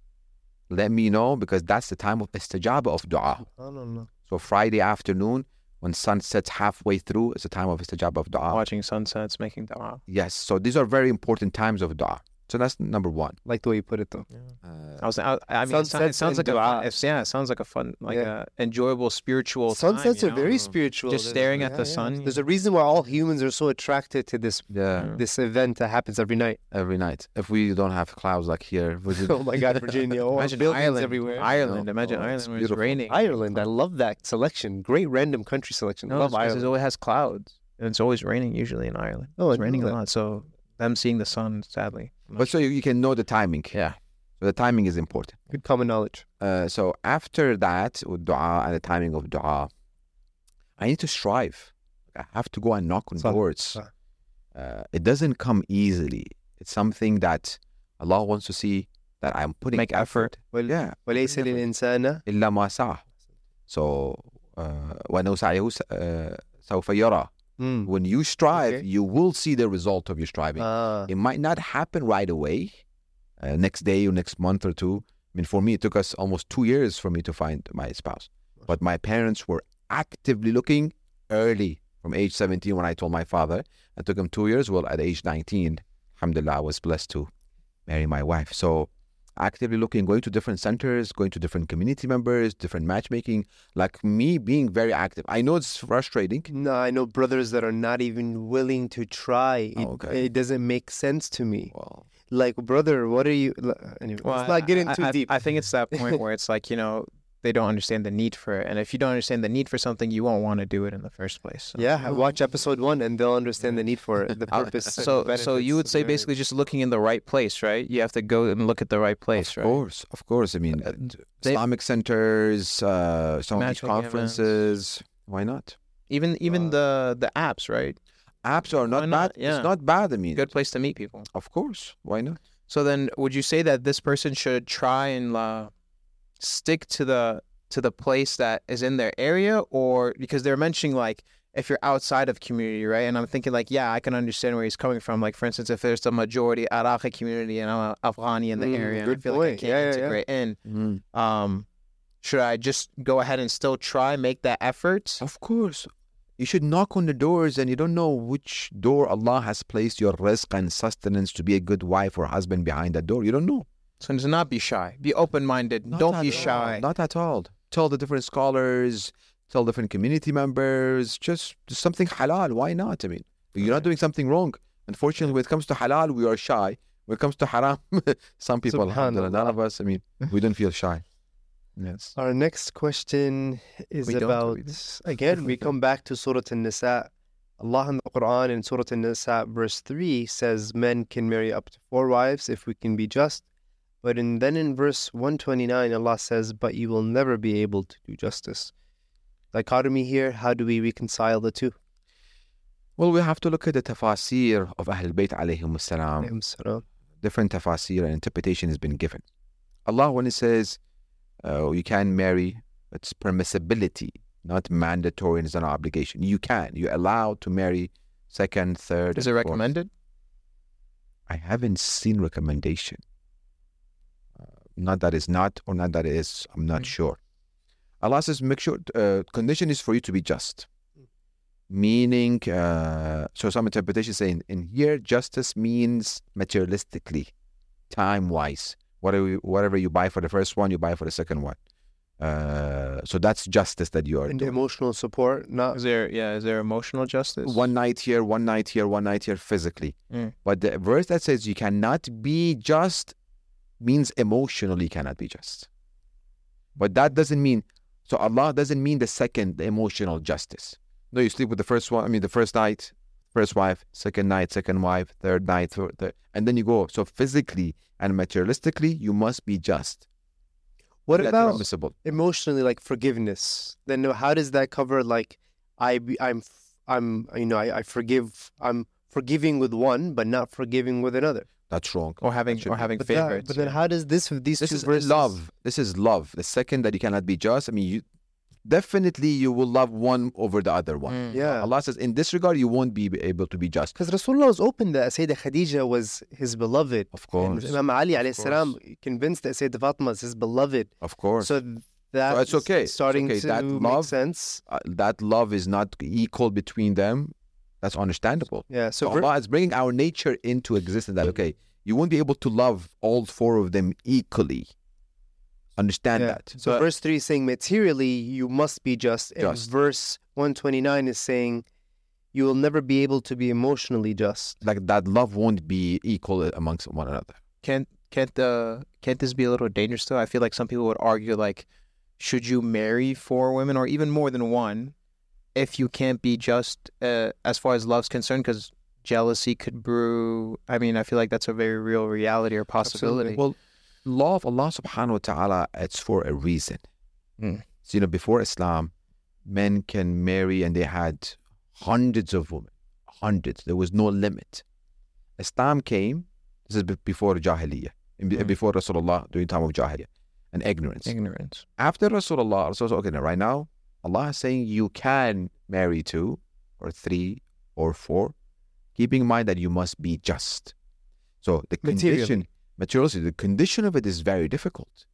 Let me know because that's the time of istajaba of dua. I don't know. So Friday afternoon, when sun sets halfway through, is the time of istajaba of dua. Watching sunsets, making dua. Yes. So these are very important times of dua. So that's number one. Like the way you put it, though. Uh, I was, I, I mean, it, sounds, it sounds like a, dua. fun, it's, yeah, it sounds like a fun, like Yeah. a enjoyable spiritual. time, Sunsets you are very spiritual. Just There's- staring at yeah, the yeah. sun, There's you a reason why all humans are so attracted to this yeah, this event that happens every night. every night. If we don't have clouds like here, we should- oh my God, Virginia! Oh, Imagine buildings Ireland, everywhere. Ireland. No, Imagine oh, Ireland when it's raining. Ireland, I love that selection. Great random country selection. No, love Ireland. It always has clouds, and it's always raining usually in Ireland. Oh, it's raining a lot, so them seeing the sun, sadly. I'm not but so you, you can know the timing. Yeah. So the timing is important. Good common knowledge. Uh, so after that, with dua and the timing of dua, I need to strive. I have to go and knock on Salah, doors. salah. Uh, it doesn't come easily. It's something that Allah wants to see that I'm putting Make effort. Well, Yeah. وليس الإنسان إلا ما سعى. So uh, وأنه سعيه س- uh, سوف يرى. Mm. When you strive, Okay. you will see the result of your striving. Ah, It might not happen right away, uh, next day or next month or two. I mean, for me, it took us almost two years for me to find my spouse. But my parents were actively looking early from age 17 when I told my father. It took him two years. Well, at age 19, alhamdulillah, I was blessed to marry my wife. So actively looking, going to different centers, going to different community members, different matchmaking, like me being very active. I know it's frustrating. no, I know brothers that are not even willing to try. Oh, it, Oh, okay. it doesn't make sense to me. Well, Like, brother, what are you? l- Anyway, let's not get in I- too I, deep. I think it's that point where it's like you know they don't understand the need for it, and if you don't understand the need for something, you won't want to do it in the first place. So. yeah, watch episode one, and they'll understand the need for it, the purpose. and the So, so you would say basically just looking in the right place, right? You have to go and look at the right place, of right? Of course, of course. I mean, Uh, they- Islamic centers, uh, some of these Matchmaking events. conferences. Why not? Even even Uh, the the apps, right? Apps are not Why bad. Yeah. It's not bad. I mean, Good place to meet people. of course. Why not? So then, would you say that this person should try and uh, stick to the to the place that is in their area, or because they're mentioning like if you're outside of community, right? And I'm thinking like, yeah, I can understand where he's coming from. Like for instance, if there's the majority Iraqi community and I'm a Afghani in the Mm, area, and I good feel like I point. can't Yeah, yeah, yeah. integrate in. Mm. Um, should I just go ahead and still try make that effort? Of course. You should knock on the doors, and you don't know which door Allah has placed your rizq and sustenance to be a good wife or husband behind that door. You don't know. So to not be shy, be open minded. Don't at be all. shy. Not at all. Tell the different scholars, tell different community members, just, just something halal. Why not? I mean, you're not doing something wrong. Unfortunately, when it comes to halal, we are shy. When it comes to haram, some people, alhamdulillah, none of us, I mean, we don't feel shy. Yes. Our next question is We about, again, we come back to Surah An-Nisa. Allah in the Quran in Surah An-Nisa verse 3 says men can marry up to four wives if we can be just. But in, then in verse 129, Allah says, but you will never be able to do justice. Dichotomy here, how do we reconcile the two? Well, we have to look at the tafasir of Ahl Bayt alayhim salam. Different tafasir and interpretation has been given. Allah, when He says uh, you can marry, it's permissibility, not mandatory and it's not an obligation. You can. You're allowed to marry second, third. Is it and fourth. recommended? I haven't seen recommendation. Not that it's not, or not that it is. I'm not Mm. sure. Allah says, make sure uh, condition is for you to be just. Meaning, uh, so some interpretation saying in here, justice means materialistically, time wise. Whatever you, whatever you buy for the first one, you buy for the second one. Uh, so that's justice that you are And doing. emotional support, not Is there yeah? Is there emotional justice? One night here, one night here, one night here physically. Mm. But the verse that says you cannot be just means emotionally cannot be just. But that doesn't mean, so Allah doesn't mean the second, the emotional justice. No, you sleep with the first one, I mean, the first night, first wife, second night, second wife, third night, third, third, and then you go. So physically and materialistically, you must be just. What about permissible? emotionally like forgiveness? Then how does that cover like I I'm I'm you know I, I forgive I'm forgiving with one but not forgiving with another. That's wrong. or having or having But, that, favorites? but then how does this these This two is verses love. This is love. The second that you cannot be just, I mean, you definitely you will love one over the other one. Mm. Yeah. Allah says, in this regard, you won't be able to be just. Because Rasulullah was open that Sayyidah Khadija was his beloved. Of And course. Imam Ali alayhi salam convinced that Sayyidah Fatima is his beloved. Of course. So that's it's okay. Starting okay. to That make sense. Uh, that love is not equal between them. That's understandable. Yeah. So So Allah is bringing our nature into existence that, okay, you won't be able to love all four of them equally. Understand yeah. that. So But- verse three is saying materially you must be just, and Just. verse one twenty nine is saying you will never be able to be emotionally just. Like that love won't be equal amongst one another. Can't can't the can't this be a little dangerous though? I feel like some people would argue like, should you marry four women or even more than one, if you can't be just uh, as far as love's concerned? Because jealousy could brew. I mean, I feel like that's a very real reality or possibility. Well, law of Allah subhanahu wa ta'ala, it's for a reason. Mm. So, you know, before Islam, men can marry and they had hundreds of women, hundreds. There was no limit. Islam came, this is before Jahiliyyah, Mm. before Rasulullah during time of Jahiliyyah and ignorance. Ignorance. After Rasulullah, Rasulullah okay, now right now, Allah is saying you can marry two or three or four, keeping in mind that you must be just. So the Materially. condition, materially, the condition of it is very difficult.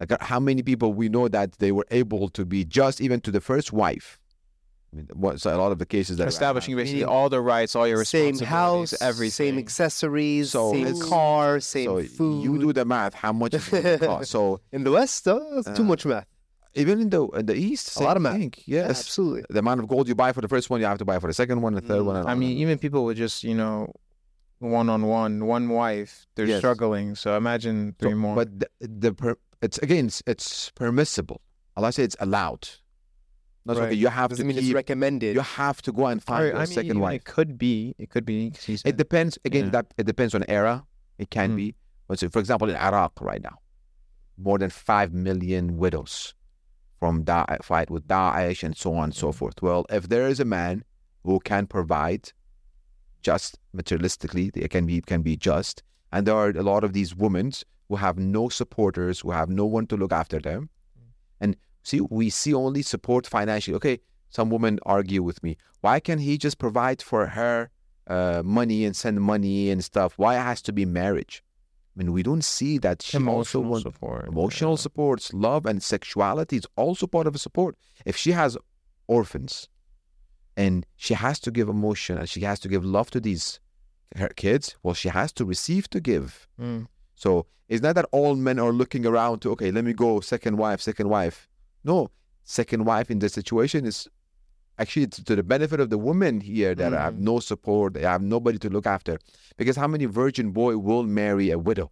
Like uh, how many people we know that they were able to be just even to the first wife. I mean, what, so a lot of the cases that Establishing basically all the rights, all your Same responsibilities, house, everything. same accessories, So same car, same so food. you do the math. How much it gonna cost? So In the West, uh, it's too much math. Even in the in the East, A lot of same math. thing. Yeah, Yes, absolutely. the amount of gold you buy for the first one, you have to buy for the second one, the third Mm, one. And I all mean, that. even people with just you know, one on one, one wife, they're Yes. struggling. So imagine So- three more. But the, the per, it's again, it's, it's permissible. Allah says it's allowed. Not Right. okay. You have Doesn't to mean it's recommended. You have to go and find Or, your I mean, second wife. It could be. It could be. 'cause he It depends. Again, Yeah. that it depends on era. It can Mm. be. But so, for example, in Iraq right now, more than five million widows from da- fight with Daesh and so on and so Mm. forth. Well, if there is a man who can provide just materialistically, they can be can be just, and there are a lot of these women who have no supporters, who have no one to look after them, and see, we see only support financially. Okay, some women argue with me. Why can he just provide for her uh, money and send money and stuff? Why it has to be marriage? I mean, we don't see that she also emotional wants support. emotional yeah. supports, love and sexuality is also part of a support. If she has orphans and she has to give emotion and she has to give love to these her kids, well, she has to receive to give. Mm. So it's not that all men are looking around to, okay, let me go second wife, second wife. No, second wife in this situation is actually to, to the benefit of the women here that have Mm. no support, they have nobody to look after. Because how many virgin boy will marry a widow?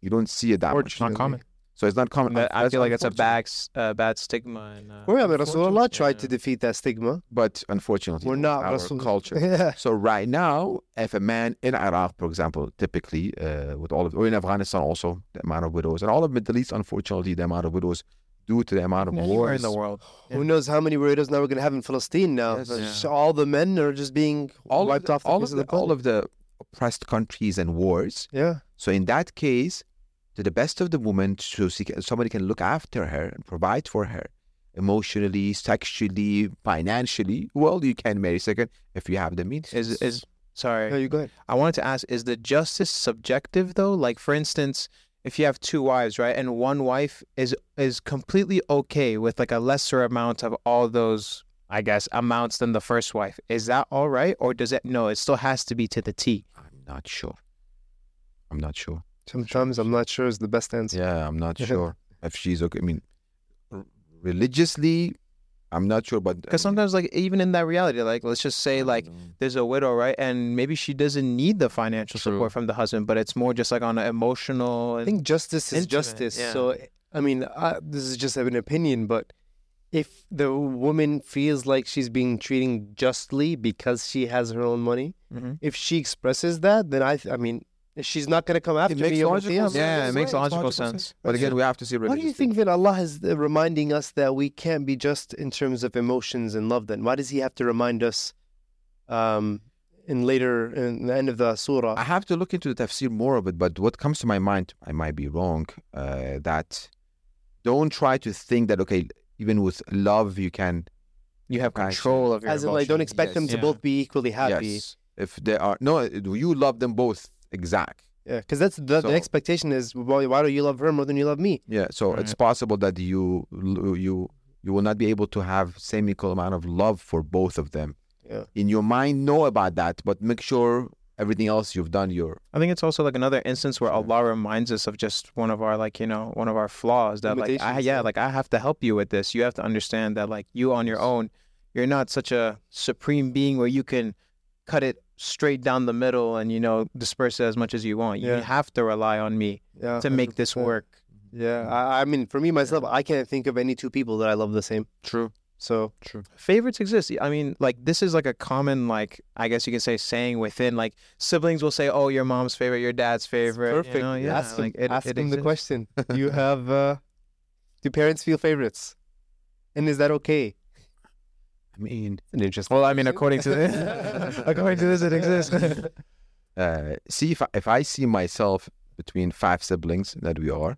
You don't see it that much. It's not common. So it's not common. That- I feel like it's a bad, uh, bad stigma. And, uh, Well, I mean, Rasulullah tried to defeat that stigma. But unfortunately, We're not our Rasul. culture. Yeah. So right now, if a man in Iraq, for example, typically uh, with all of, or in Afghanistan also, the amount of widows, and all of Middle East, unfortunately, the amount of widows due to the amount of Anywhere wars in the world. Who knows how many widows now we're going to have in Palestine now? Yes. Just Yeah. All the men are just being all wiped of the, off the all face of of the, the all of the oppressed countries and wars. Yeah. So in that case, to the best of the woman, so she can, somebody can look after her and provide for her emotionally, sexually, financially. Well, you can marry second if you have the means. Is is sorry. No, you go ahead. I wanted to ask: Is the justice subjective though? Like, for instance, if you have two wives, right, and one wife is is completely okay with like a lesser amount of all those, I guess, amounts than the first wife, is that all right, or does it? No, it still has to be to the T. I'm not sure. I'm not sure. Sometimes I'm not sure is the best answer. Yeah, I'm not sure if she's okay. I mean, r- religiously, I'm not sure, but Because sometimes, like, even in that reality, like, let's just say, like, there's a widow, right, and maybe she doesn't need the financial True. support from the husband, but it's more just like on an emotional. I think justice is Intimate, justice. yeah. So, I mean, I, this is just an opinion, but if the woman feels like she's being treated justly because she has her own money, Mhm. if she expresses that, then I, th- I mean, she's not going to come after makes me. logical sense. Yeah, it makes right, logical logical sense. But again, we have to see. Why do you think that Allah is uh, reminding us that we can't be just in terms of emotions and love? Then why does He have to remind us um, in later in the end of the surah? I have to look into the tafsir more of it, but what comes to my mind, I might be wrong, uh, that don't try to think that, okay, even with love, you can. You have Gotcha. control of your As in, like, don't emotions. expect them to Yeah. both be equally happy. Yes. If they are. No, you love them both exact. Yeah, because that's the, So- the expectation is why, why do you love her more than you love me? Yeah. So it's possible that you you you will not be able to have same equal amount of love for both of them. Yeah. In your mind, know about that, but make sure everything else you've done your I think it's also like another instance where Sure. Allah reminds us of just one of our like you know one of our flaws that like I, yeah yeah. like I have to help you with this. You have to understand that like you on your own, you're not such a supreme being where you can cut it straight down the middle and you know disperse it as much as you want. Yeah. You have to rely on me Yeah, to make this 100%. work. Yeah, I, I mean, for me myself, I can't think of any two people that I love the same. true. So True. Favorites exist. I mean, like this is like a common like I guess you can say saying within like siblings will say, "Oh, your mom's favorite, your dad's favorite." you perfect. know? Yeah, ask them, like it, ask it them the question. Do you have? Uh, do parents feel favorites? And is that okay? I mean, An interesting. Well, I mean, according to this, according to this, it exists. uh, see if I, if I see myself between five siblings that we are,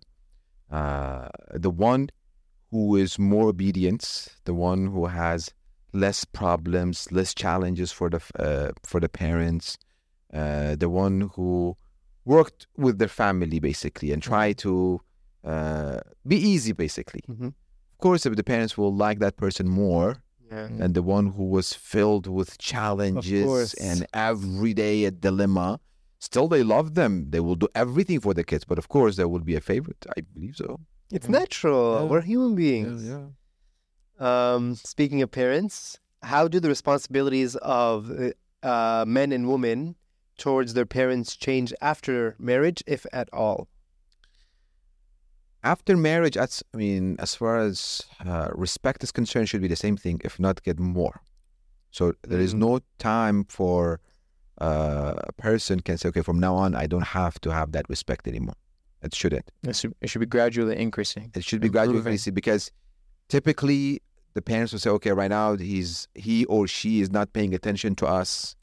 uh, the one who is more obedient, the one who has less problems, less challenges for the uh, for the parents, uh, the one who worked with their family basically and try to uh, be easy basically. Mhm. Of course, if the parents will like that person more, Yeah. and the one who was filled with challenges and every day a dilemma. Still, they love them. They will do everything for the kids, but of course, there will be a favorite. I believe so. It's natural. Yeah. We're human beings. Um, speaking of parents, how do the responsibilities of uh, men and women towards their parents change after marriage, if at all? After marriage, that's, I mean, as far as uh, respect is concerned, should be the same thing, if not get more. So there is Mm. no time for uh, a person can say, okay, from now on, I don't have to have that respect anymore. It shouldn't. It should, it should be gradually increasing. It should be gradually increasing because typically the parents will say, okay, right now he's he or she is not paying attention to us,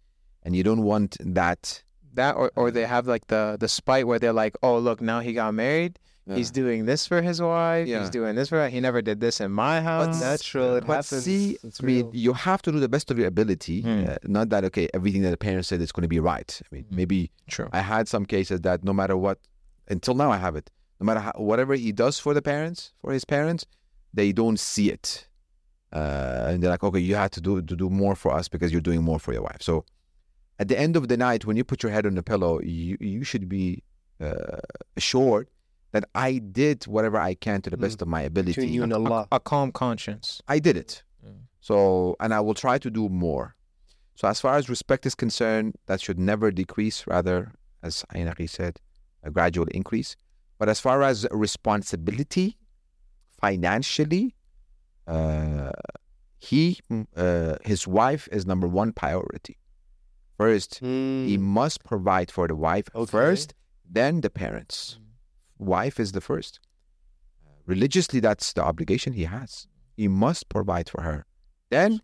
and you don't want that. That or, or they have like the the spite where they're like, oh look, now he got married. He's doing this for his wife. Yeah. He's doing this for he never did this in my house. natural. It but happens. see, It's I mean, you have to do the best of your ability. Hmm. Uh, not that okay, everything that the parents said is going to be right. I mean, Hmm. maybe True. I had some cases that no matter what, until now I have it. No matter how, whatever he does for the parents, for his parents, they don't see it, uh, and they're like, okay, you have to do to do more for us because you're doing more for your wife. So, at the end of the night, when you put your head on the pillow, you you should be uh, assured that I did whatever I can to the Mm. best of my ability. Between you and Allah. A calm conscience. I did it. Mm. So, and I will try to do more. So, as far as respect is concerned, that should never decrease, rather, as Ainaki said, a gradual increase. But as far as responsibility, financially, uh, he, uh, his wife is number one priority. First, he Mm. must provide for the wife Okay. first, then the parents. Wife is the first. Religiously, that's the obligation he has. He must provide for her. Then,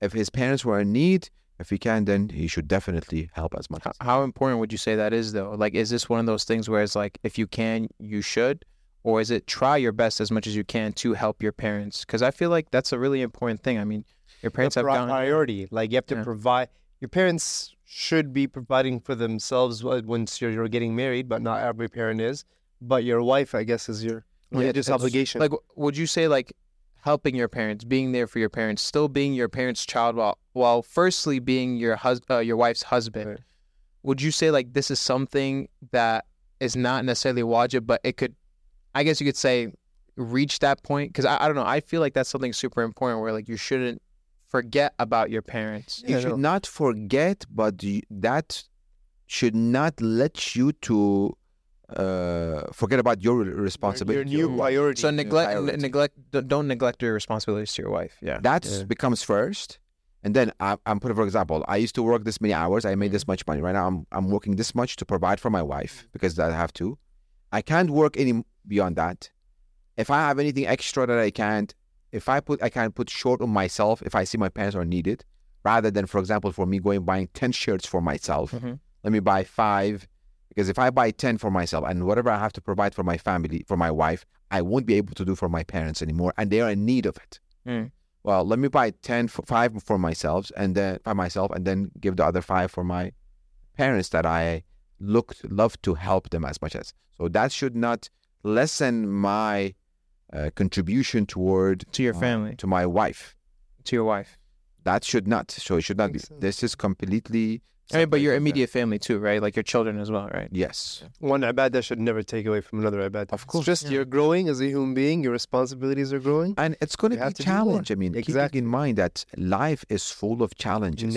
if his parents were in need, if he can, then he should definitely help as much. How, as how important would you say that is, though? Like, is this one of those things where it's like, if you can, you should? Or is it try your best as much as you can to help your parents? Because I feel like that's a really important thing. I mean, your parents the have pri- gone. priority. Like you have to Yeah. provide. Your parents should be providing for themselves uh, once you're, you're getting married, but not every parent is. But your wife, I guess, is your Yeah, religious it's- obligation. Like, would you say like helping your parents, being there for your parents, still being your parents' child, while while firstly being your hus- uh, your wife's husband? Right. Would you say like this is something that is not necessarily wajib, but it could, I guess you could say, reach that point? Because I, I don't know, I feel like that's something super important where like you shouldn't forget about your parents. You Yeah, should no. not forget, but you, that should not let you to uh, forget about your Your- responsibility. Your new priority. So neglect, priority. n- neglect, don't- don't neglect your responsibilities to your wife. Yeah. that Yeah. becomes first and then I, i'm putting for example i used to work this many hours i made Mm-hmm. this much money right now I'm, I'm working this much to provide for my wife because i have to i can't work any beyond that if i have anything extra that i can't if i put i can't put short on myself if i see my parents are needed rather than for example for me going buying 10 shirts for myself Mhm. let me buy five because if i buy 10 for myself and whatever i have to provide for my family for my wife i won't be able to do for my parents anymore and they are in need of it Mm. well let me buy 10 for, five for myself and then by myself and then give the other five for my parents that i look love to help them as much as so that should not lessen my uh, contribution toward To your uh, family, to my wife to your wife. that should not so it should not be Makes sense. this is completely I mean, but your immediate family too, right? Like your children as well, right? Yes. One ibadah should never take away from another ibadah. Of course. It's just yeah. you're growing as a human being, your responsibilities are growing. And it's going to be a challenge. I mean, exactly. keeping in mind that life is full of challenges.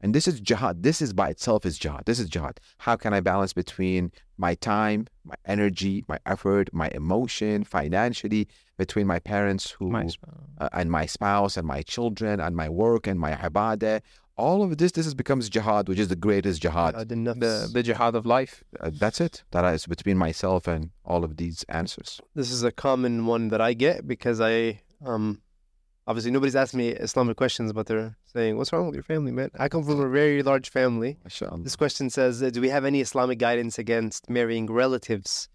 and this is jihad. This is by itself is jihad. This is jihad. How can I balance between my time, my energy, my effort, my emotion, financially, between my parents who my uh, and my spouse and my children and my work and my ibadah. All of this, this is, becomes jihad, which is the greatest jihad. Uh, the, the, jihad of life. Uh, that's it. That is between myself and all of these answers. This is a common one that I get because I, um, obviously, nobody's asked me Islamic questions, but they're saying, What's wrong with your family, man? I come from a very large family. This question says, uh, Do we have any Islamic guidance against marrying relatives?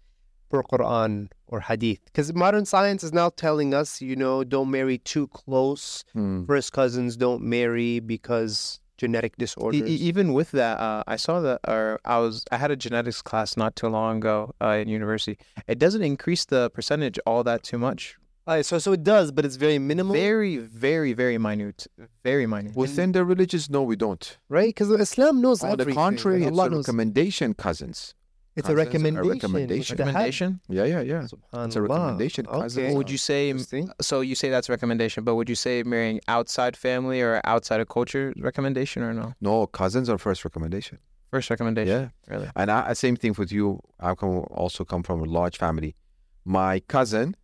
Per Quran or Hadith?" Because modern science is now telling us, you know, don't marry too close. Hmm. First cousins don't marry because genetic disorders. e- even with that, uh, I saw that, or I was, I had a genetics class not too long ago uh, in university. It doesn't increase the percentage all that too much. Alright, so so it does, but it's very minimal, Very, very, very minute. Very minute. Within the religions, no, we don't. right? Because Islam knows On the contrary, it's Allah a knows. recommendation, cousins. It's a cousins, a recommendation. recommendation. Yeah, yeah, yeah. It's a recommendation. Okay. Would you say? So you say that's a recommendation, but would you say marrying outside family or outside of culture recommendation or no? No, cousins are first recommendation. First recommendation. Yeah. Really. And I, same thing with you. I come also come from a large family. My cousin,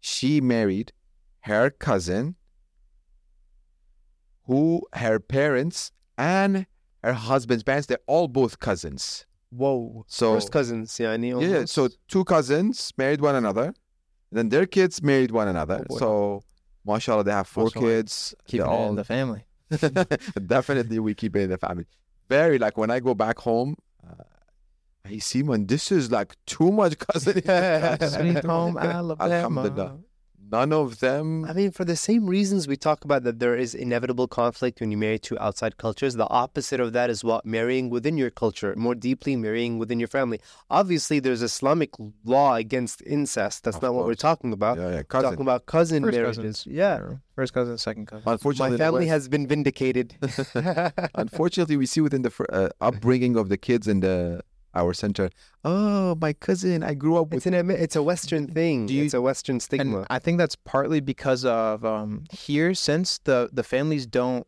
she married her cousin, who her parents and her husband's parents, they're all both cousins. Whoa. So First cousins, yani. yeah, so two cousins married one another, then their kids married one another. Oh, so, mashallah, they have four Mashallah. kids. Keep it all in the family. Definitely, we keep it in the family. Very like when I go back home, uh, I see man, this is like too much cousin. Sweet home Alabama. Alhamdulillah. None of them. I mean, for the same reasons we talk about that there is inevitable conflict when you marry two outside cultures, the opposite of that is what marrying within your culture, more deeply marrying within your family. Obviously, there's Islamic law against incest. That's Of not what we're talking about. Yeah, yeah, We're talking about cousin First marriages. cousins. Yeah. First cousin, second cousin. Unfortunately, My family has been vindicated. Unfortunately, we see within the uh, upbringing of the kids in the our center. Oh, my cousin, I grew up with. It's an it's a Western thing. You- it's a Western stigma. And I think that's partly because of um, here, since the the families don't.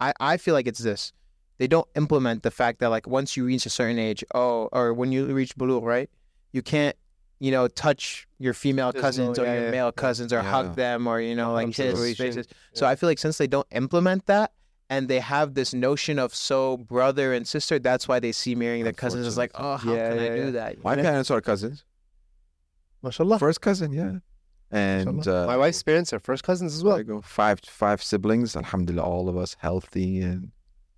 I I feel like it's this. They don't implement the fact that like once you reach a certain age, oh, or when you reach bulugh, right? You can't, you know, touch your female There's cousins no- or your yeah, male yeah. cousins or Yeah. hug them or you know like kiss Consideration. faces. So I feel like since they don't implement that and they have this notion of so brother and sister, that's why they see marrying their cousins as like, oh, how Yeah, can I yeah, do yeah. that? My Yeah. parents are cousins. Mashallah. First cousin, yeah. And uh, My wife's parents are first cousins as there well. you go. Five five siblings. Alhamdulillah, all of us healthy and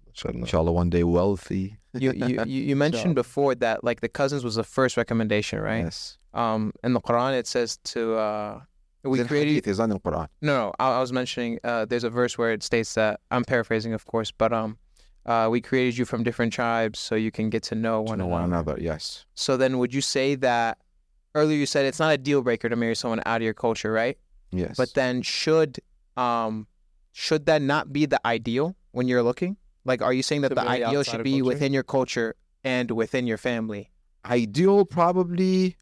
Mashallah. inshallah one day wealthy. you, you you you mentioned before that like the cousins was the first recommendation, right? Yes. Um, in the Quran it says to uh, we Then created. hadith is on the Quran. No, no, I, I was mentioning. Uh, there's a verse where it states that I'm paraphrasing, of course, but um, uh, we created you from different tribes so you can get to know To one know another. one another. Yes. So then, would you say that earlier you said it's not a deal breaker to marry someone out of your culture, right? Yes. But then should um, should that not be the ideal when you're looking? Like, are you saying that To the ideal should be culture? within your culture and within your family? ideal probably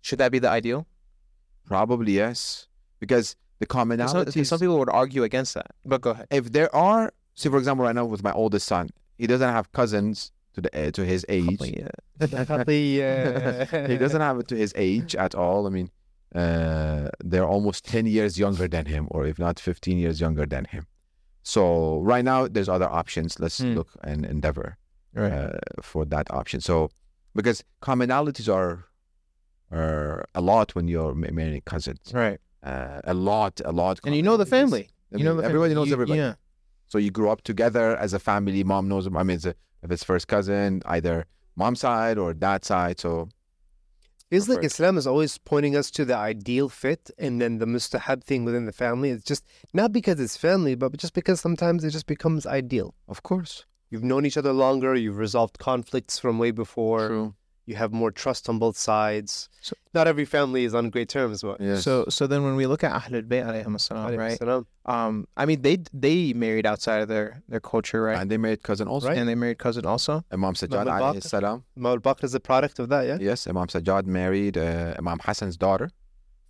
Should that be the ideal? Probably yes because the Because Some, commonalities. some people would argue against that. But go ahead. if there are, see for example, right now with my oldest son, he doesn't have cousins to the uh, to his age. Yeah. he doesn't have it to his age at all. I mean, uh, they're almost 10 years younger than him, or if not 15 years younger than him. So right now, there's other options. Let's Hmm. look and endeavor Right. uh, for that option. So because commonalities are are a lot when you're ma- marrying cousins. right. Uh, a lot, a lot. And you know the family. I You know mean, the everybody family. knows You- everybody. Yeah. So you grew up together as a family. Mom knows. I mean, it's a, if it's first cousin, either mom's side or dad's side. So Feels like. Islam is always pointing us to the ideal fit and then the mustahab thing within the family. It's just not because it's family, but just because sometimes it just becomes ideal. of course, You've known each other longer, you've resolved conflicts from way before, true. You have more trust on both sides. So- not every family is on great terms, but Yes. So so then when we look at Ahlul Bayt alayhim assalam, right? Salam. Um, I mean they they married outside of their their culture, right? and they married cousin also. Right. And they married cousin also. Imam Sajjad alayhi salam. Imam al-Baqir is a product of that, yeah? Yes, Imam Sajjad married uh, Imam Hassan's daughter,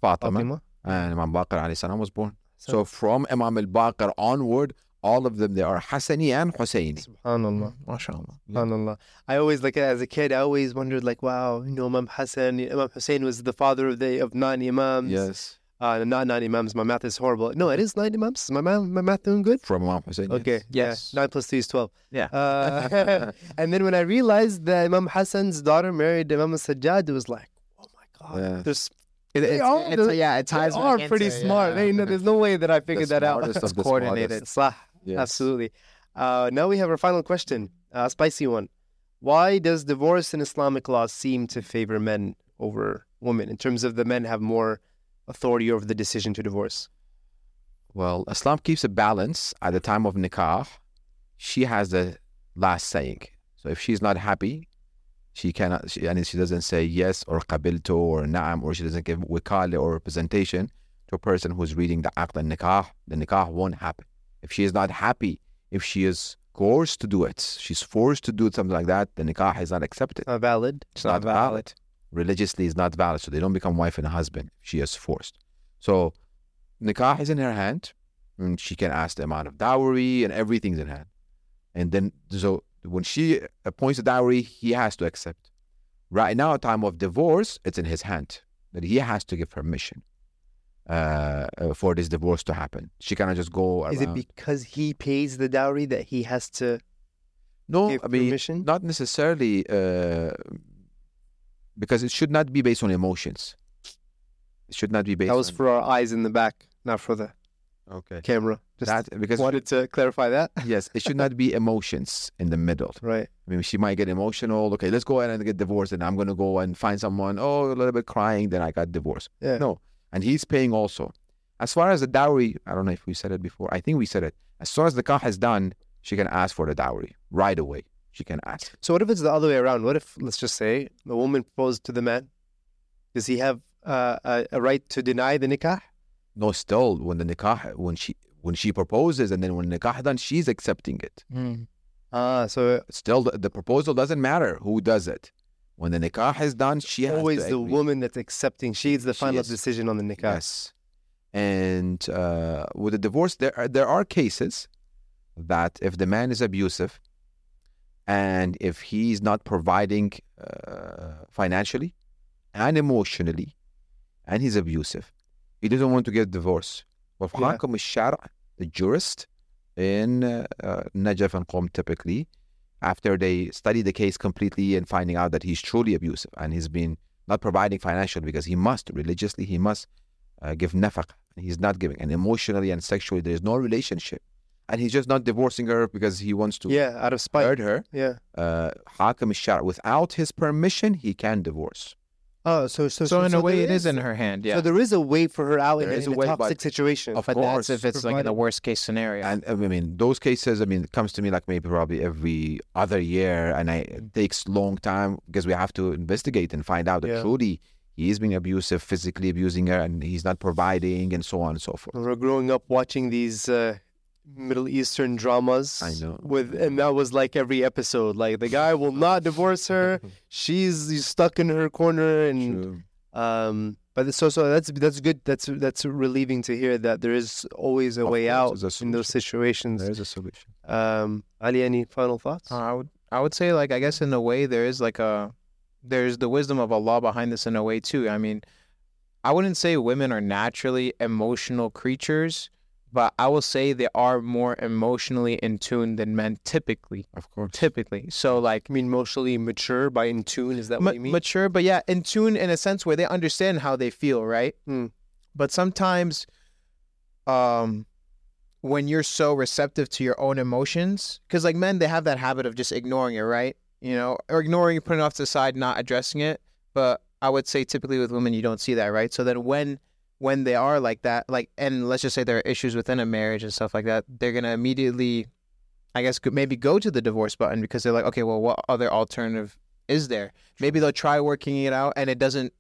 Fatima, Fatima. and Imam Baqir alayhi salam was born. So from Imam al-Baqir onward, all of them, they are Hassani and Husseini. Subhanallah. MashaAllah. Yeah. SubhanAllah. I always like as a kid, I always wondered like, wow, you know, Imam Hassan, Imam Hussein was the father of the of nine imams. Yes, Uh, not nine imams. My math is horrible. No, it is nine imams. Is my math, my math doing good? from Imam Hussein. Okay. Yes. Yeah. Nine plus three is twelve. Yeah. Uh, and then when I realized that Imam Hassan's daughter married Imam Sajjad, it was like, oh my god. Yeah. There's It, They it's, are- it's, yeah, it ties back are into pretty it, yeah. smart. They, no, there's no way that I figured that out. smartest of the coordinated. Slah. Yes. Absolutely. Uh, now we have our final question, a spicy one. Why does divorce in Islamic law seem to favor men over women in terms of the men have more authority over the decision to divorce? Well, Islam keeps a balance at the time of nikah. She has the last saying. So if she's not happy, she cannot, she, and she doesn't say yes or qabiltu or na'am, or she doesn't give wikala or representation to a person who's reading the aqd and nikah, the nikah won't happen. If she is not happy, if she is coerced to do it, she's forced to do something like that, the nikah is not accepted. Not valid. It's not valid. Religiously, is not valid. So they don't become wife and husband she is forced. So nikah is in her hand, and she can ask the amount of dowry and everything's in hand. And then, so when she appoints a dowry, he has to accept. Right now, time of divorce, it's in his hand that he has to give permission uh, uh, for this divorce to happen. She cannot just go. Is it because he pays the dowry that he has to no? give I mean, permission? not necessarily uh, because it should not be based on emotions. It should not be based. That was on, for our eyes in the back, not for the okay. camera. Just That because wanted to clarify that. yes, it should not be emotions in the middle. Right. I mean, she might get emotional. Okay, let's go ahead and get divorced, and I'm gonna go and find someone. Oh, a little bit crying, then I got divorced. Yeah. No, and he's paying also. As far as the dowry, I don't know if we said it before. I think we said it. As soon as the aqd is done, she can ask for the dowry right away. She can ask. So what if it's the other way around? What if, let's just say, the woman proposed to the man? Does he have uh, a, a right to deny the nikah? No, still when the nikah when she when she proposes and then when nikah done, she's accepting it. Mm. Ah, so Still, the, the proposal doesn't matter who does it. When the nikah is done, she has always to the agree. woman that's accepting. She's the She final is. decision on the nikah. Yes. And uh, with a divorce, there are, there are cases that if the man is abusive and if he's not providing uh, financially and emotionally and he's abusive, he doesn't want to get divorced. Yeah. وفي الشرع, the jurist in uh, uh, Najaf and Qom typically, after they study the case completely and finding out that he's truly abusive and he's been not providing financial because he must religiously he must uh, give nafaq. And he's not giving. And emotionally and sexually there's no relationship. And he's just not divorcing her because he wants to yeah out of spite. hurt her. Yeah. Uh, without his permission he can divorce. Oh, so so So in a way, there it is in her hand. Yeah. So there is a way for her out in, There a- is in a a way, toxic but- situation. Of but course. that's if it's like in the worst case scenario. and I mean those cases I mean it comes to me like maybe probably every other year and I, it takes long time because we have to investigate and find out that Yeah. truly he is being abusive physically abusing her and he's not providing and so on and so forth We're growing up watching these uh, Middle Eastern dramas. I know. With and that was like every episode. Like the guy will not divorce her. She's stuck in her corner, and True. um. But so so that's that's good. That's that's relieving to hear that there is always a Of way course, out a in those situations. There's a solution. Um, Ali, any final thoughts? Uh, I would I would say like I guess in a way there is like a there's the wisdom of Allah behind this in a way too. I mean, I wouldn't say women are naturally emotional creatures, but I will say they are more emotionally in tune than men typically. Of course. Typically. So like I mean, emotionally mature by in tune. Is that ma- what you mean? mature, but yeah, in tune in a sense where they understand how they feel, right? Hmm. But sometimes, um, when you're so receptive to your own emotions, because like men, they have that habit of just ignoring it, right? You know, or ignoring putting it off to the side, not addressing it. But I would say typically with women, you don't see that, right? So then when when they are like that, like, and let's just say there are issues within a marriage and stuff like that, they're gonna immediately, I guess, maybe go to the divorce button because they're like, okay, well, what other alternative is there? Maybe they'll try working it out and it doesn't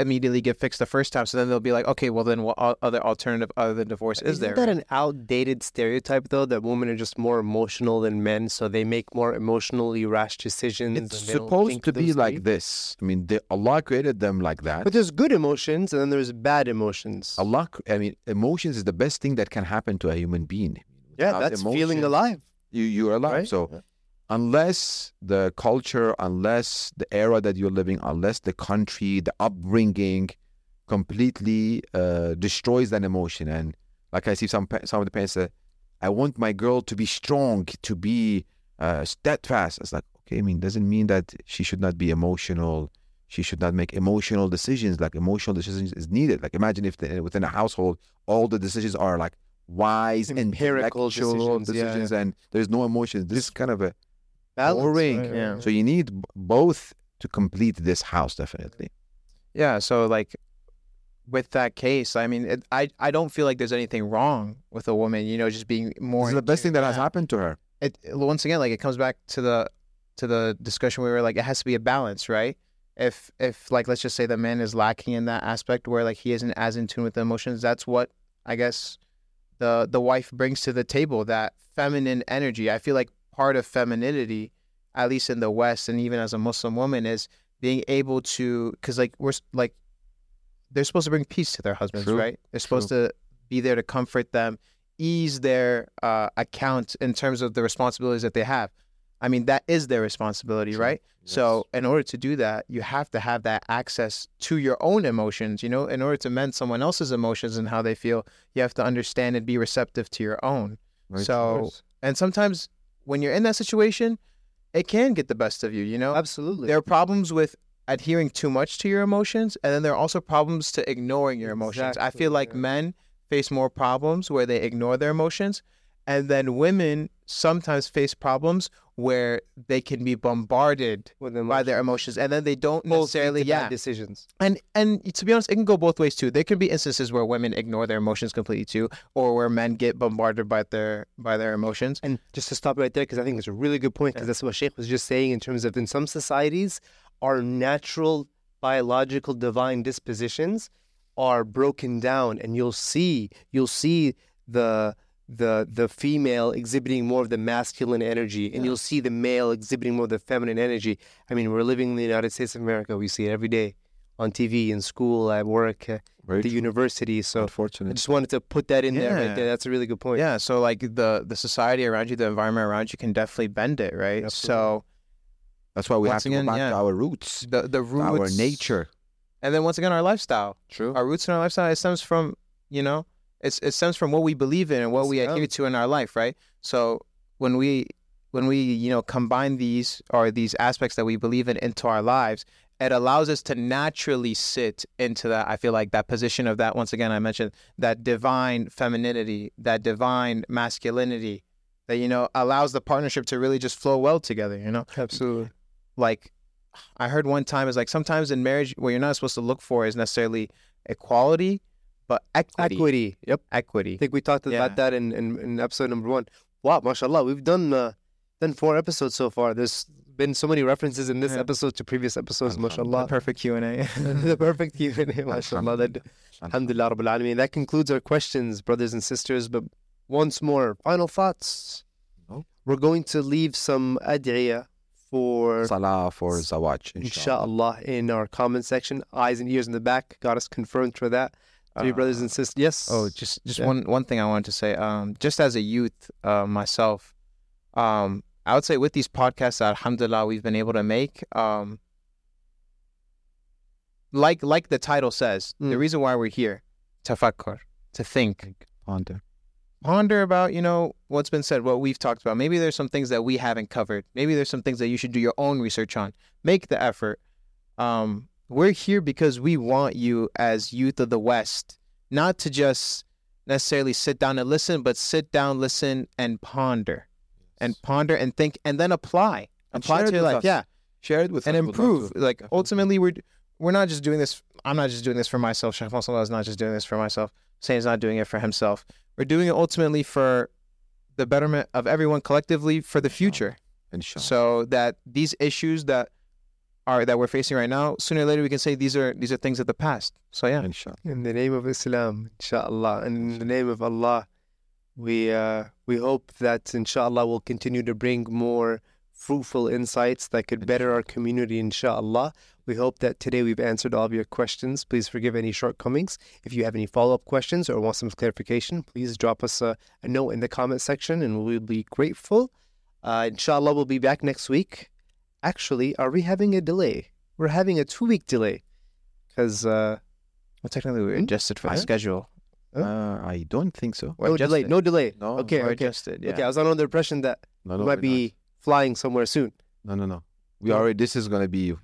immediately get fixed the first time. So then they'll be like, okay, well, then what other alternative other than divorce is Isn't there? that an outdated stereotype though that women are just more emotional than men, so they make more emotionally rash decisions? It's and supposed to be like deep? this. I mean, the, Allah created them like that. But there's good emotions and then there's bad emotions. Allah, I mean, emotions is the best thing that can happen to a human being. yeah, Without that's feeling alive. You, you're alive. Right? So Yeah. Unless the culture, unless the era that you're living, unless the country, the upbringing completely uh, destroys that emotion. And like I see some some of the parents say, I want my girl to be strong, to be uh, steadfast. It's like, okay, I mean, doesn't mean that she should not be emotional. She should not make emotional decisions. Like emotional decisions is needed. Like imagine if the, within a household, all the decisions are like wise, Empirical intellectual decisions, yeah, decisions, and there's no emotions. This is kind of a Balance, boring. right, Yeah. So you need both to complete this house, definitely. Yeah. So like with that case, I mean, it, I I don't feel like there's anything wrong with a woman, you know, just being more. In the best thing that has happened to her. It once again, like it comes back to the to the discussion where we were like, it has to be a balance, right? If if like let's just say the man is lacking in that aspect where like he isn't as in tune with the emotions, that's what I guess the the wife brings to the table that feminine energy. I feel like part of femininity, at least in the West and even as a Muslim woman, is being able to because like we're like they're supposed to bring peace to their husbands, True. right? They're supposed to be there to comfort them, ease their uh, account in terms of the responsibilities that they have. I mean, that is their responsibility, True. right? So, in order to do that, you have to have that access to your own emotions. You know, in order to mend someone else's emotions and how they feel, you have to understand and be receptive to your own. Right? So, and sometimes when you're in that situation, it can get the best of you. You know, Absolutely. there are problems with adhering too much to your emotions, and then there are also problems to ignoring your emotions. I feel like yeah. men face more problems where they ignore their emotions, and then women sometimes face problems where they can be bombarded by their emotions, and then they don't necessarily, yeah. decisions. And and to be honest, it can go both ways too. There can be instances where women ignore their emotions completely too, or where men get bombarded by their by their emotions. And just to stop right there, because I think it's a really good point, because that's what Sheikh was just saying in terms of in some societies, our natural biological divine dispositions are broken down, and you'll see you'll see the the the female exhibiting more of the masculine energy, and Yeah. you'll see the male exhibiting more of the feminine energy. I mean, we're living in the United States of America. We see it every day on TV, in school, at work, uh, Very the university. So I just wanted to put that in there right there. That's a really good point. Yeah, so like the the society around you, the environment around you can definitely bend it, right? So That's why we Once have to again, go back yeah. to our roots, the the roots, our nature. and then once again our lifestyle, True. our roots and our lifestyle. It stems from you know, it's it stems from what we believe in and what we adhere to in our life, right? So when we when we you know combine these or these aspects that we believe in into our lives, it allows us to naturally sit into that. I feel like that position of that. Once again, I mentioned that divine femininity, that divine masculinity, that you know allows the partnership to really just flow well together. You know, absolutely. like I heard one time is like sometimes in marriage what you're not supposed to look for is necessarily equality, but equity. Equity. Yep. Equity. I think we talked Yeah. about that in, in, in episode number one. Wow, mashallah, we've done uh, done four episodes so far. There's been so many references in this Yeah. episode to previous episodes, mashallah. Perfect Q and A. the perfect Q&A, mashallah. That, alhamdulillah, Rabbil Alameen. That concludes our questions, brothers and sisters. But once more, final thoughts. We're going to leave some ad'iyah for Salah for Zawaj, inshallah. inshallah in our comment section. Eyes and ears in the back. Got us confirmed for that. To your brothers and sisters. Yes. Oh, just just Yeah. one one thing I wanted to say. Um, just as a youth, uh, myself, um, I would say with these podcasts, that, alhamdulillah, we've been able to make. Um, like like the title says, the Mm. reason why we're here, tafakkur, to think, Ponder. ponder about you know what's been said, what we've talked about. Maybe there's some things that we haven't covered. Maybe there's some things that you should do your own research on. Make the effort. Um, we're here because we want you as youth of the West, not to just necessarily sit down and listen, but sit down, listen, and ponder, and ponder and think, and then apply. And apply to your life. us. Yeah, Share it with and. Improve. Like Definitely. ultimately, we're we're not just doing this. I'm not just doing this for myself. Sheikh Masala is not just doing this for myself. Sayyid's not doing it for himself. We're doing it ultimately for the betterment of everyone collectively for the future. Inshallah. So that these issues that are that we're facing right now, sooner or later we can say these are these are things of the past. So yeah, Inshallah. In the name of Islam, inshallah, and in the name of Allah, we uh, we hope that inshallah we'll continue to bring more fruitful insights that could better our community, inshallah. We hope that today we've answered all of your questions. Please forgive any shortcomings. If you have any follow up questions or want some clarification, please drop us a, a note in the comment section and we'll be grateful. Uh, inshallah, we'll be back next week. Actually, are we having a delay? We're having a two week delay because. Uh, well, technically we're Hmm? adjusted for the I- schedule. Uh, I don't think so. We're no delay. No delay. No. Okay. We're Okay. adjusted. Yeah. Okay. I was under the impression that No, we no, might we're be flying somewhere soon. not. No, no, no. We No. already. This is gonna be.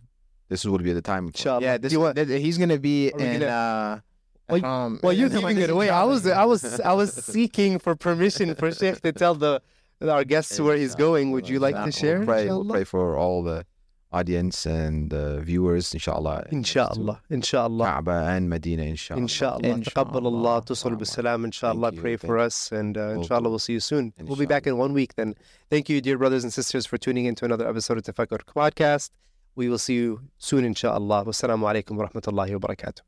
This will be the time. for- Inshallah. Yeah, this, you want- th- th- he's gonna be in. gonna- Uh, Well, um, well, you're in giving it away. I was. I was, I was seeking for permission for Sheikh to tell the our guests where he's going. Would you like to Inshallah. share? We'll pray, we'll inshallah? pray for all the audience and uh, viewers, inshallah. Inshallah. Inshallah. Kaaba and Medina, inshallah. Inshallah. Inshallah. تقبل الله تصل بالسلام inshallah. Thank you, Pray thank for you. us and uh, Will inshallah do. we'll see you soon. We'll be back in one week then. Thank you, dear brothers and sisters, for tuning in to another episode of Tafakkur Podcast. We will see you soon, inshallah. Wassalamu alaikum wa rahmatullahi wa barakatuh.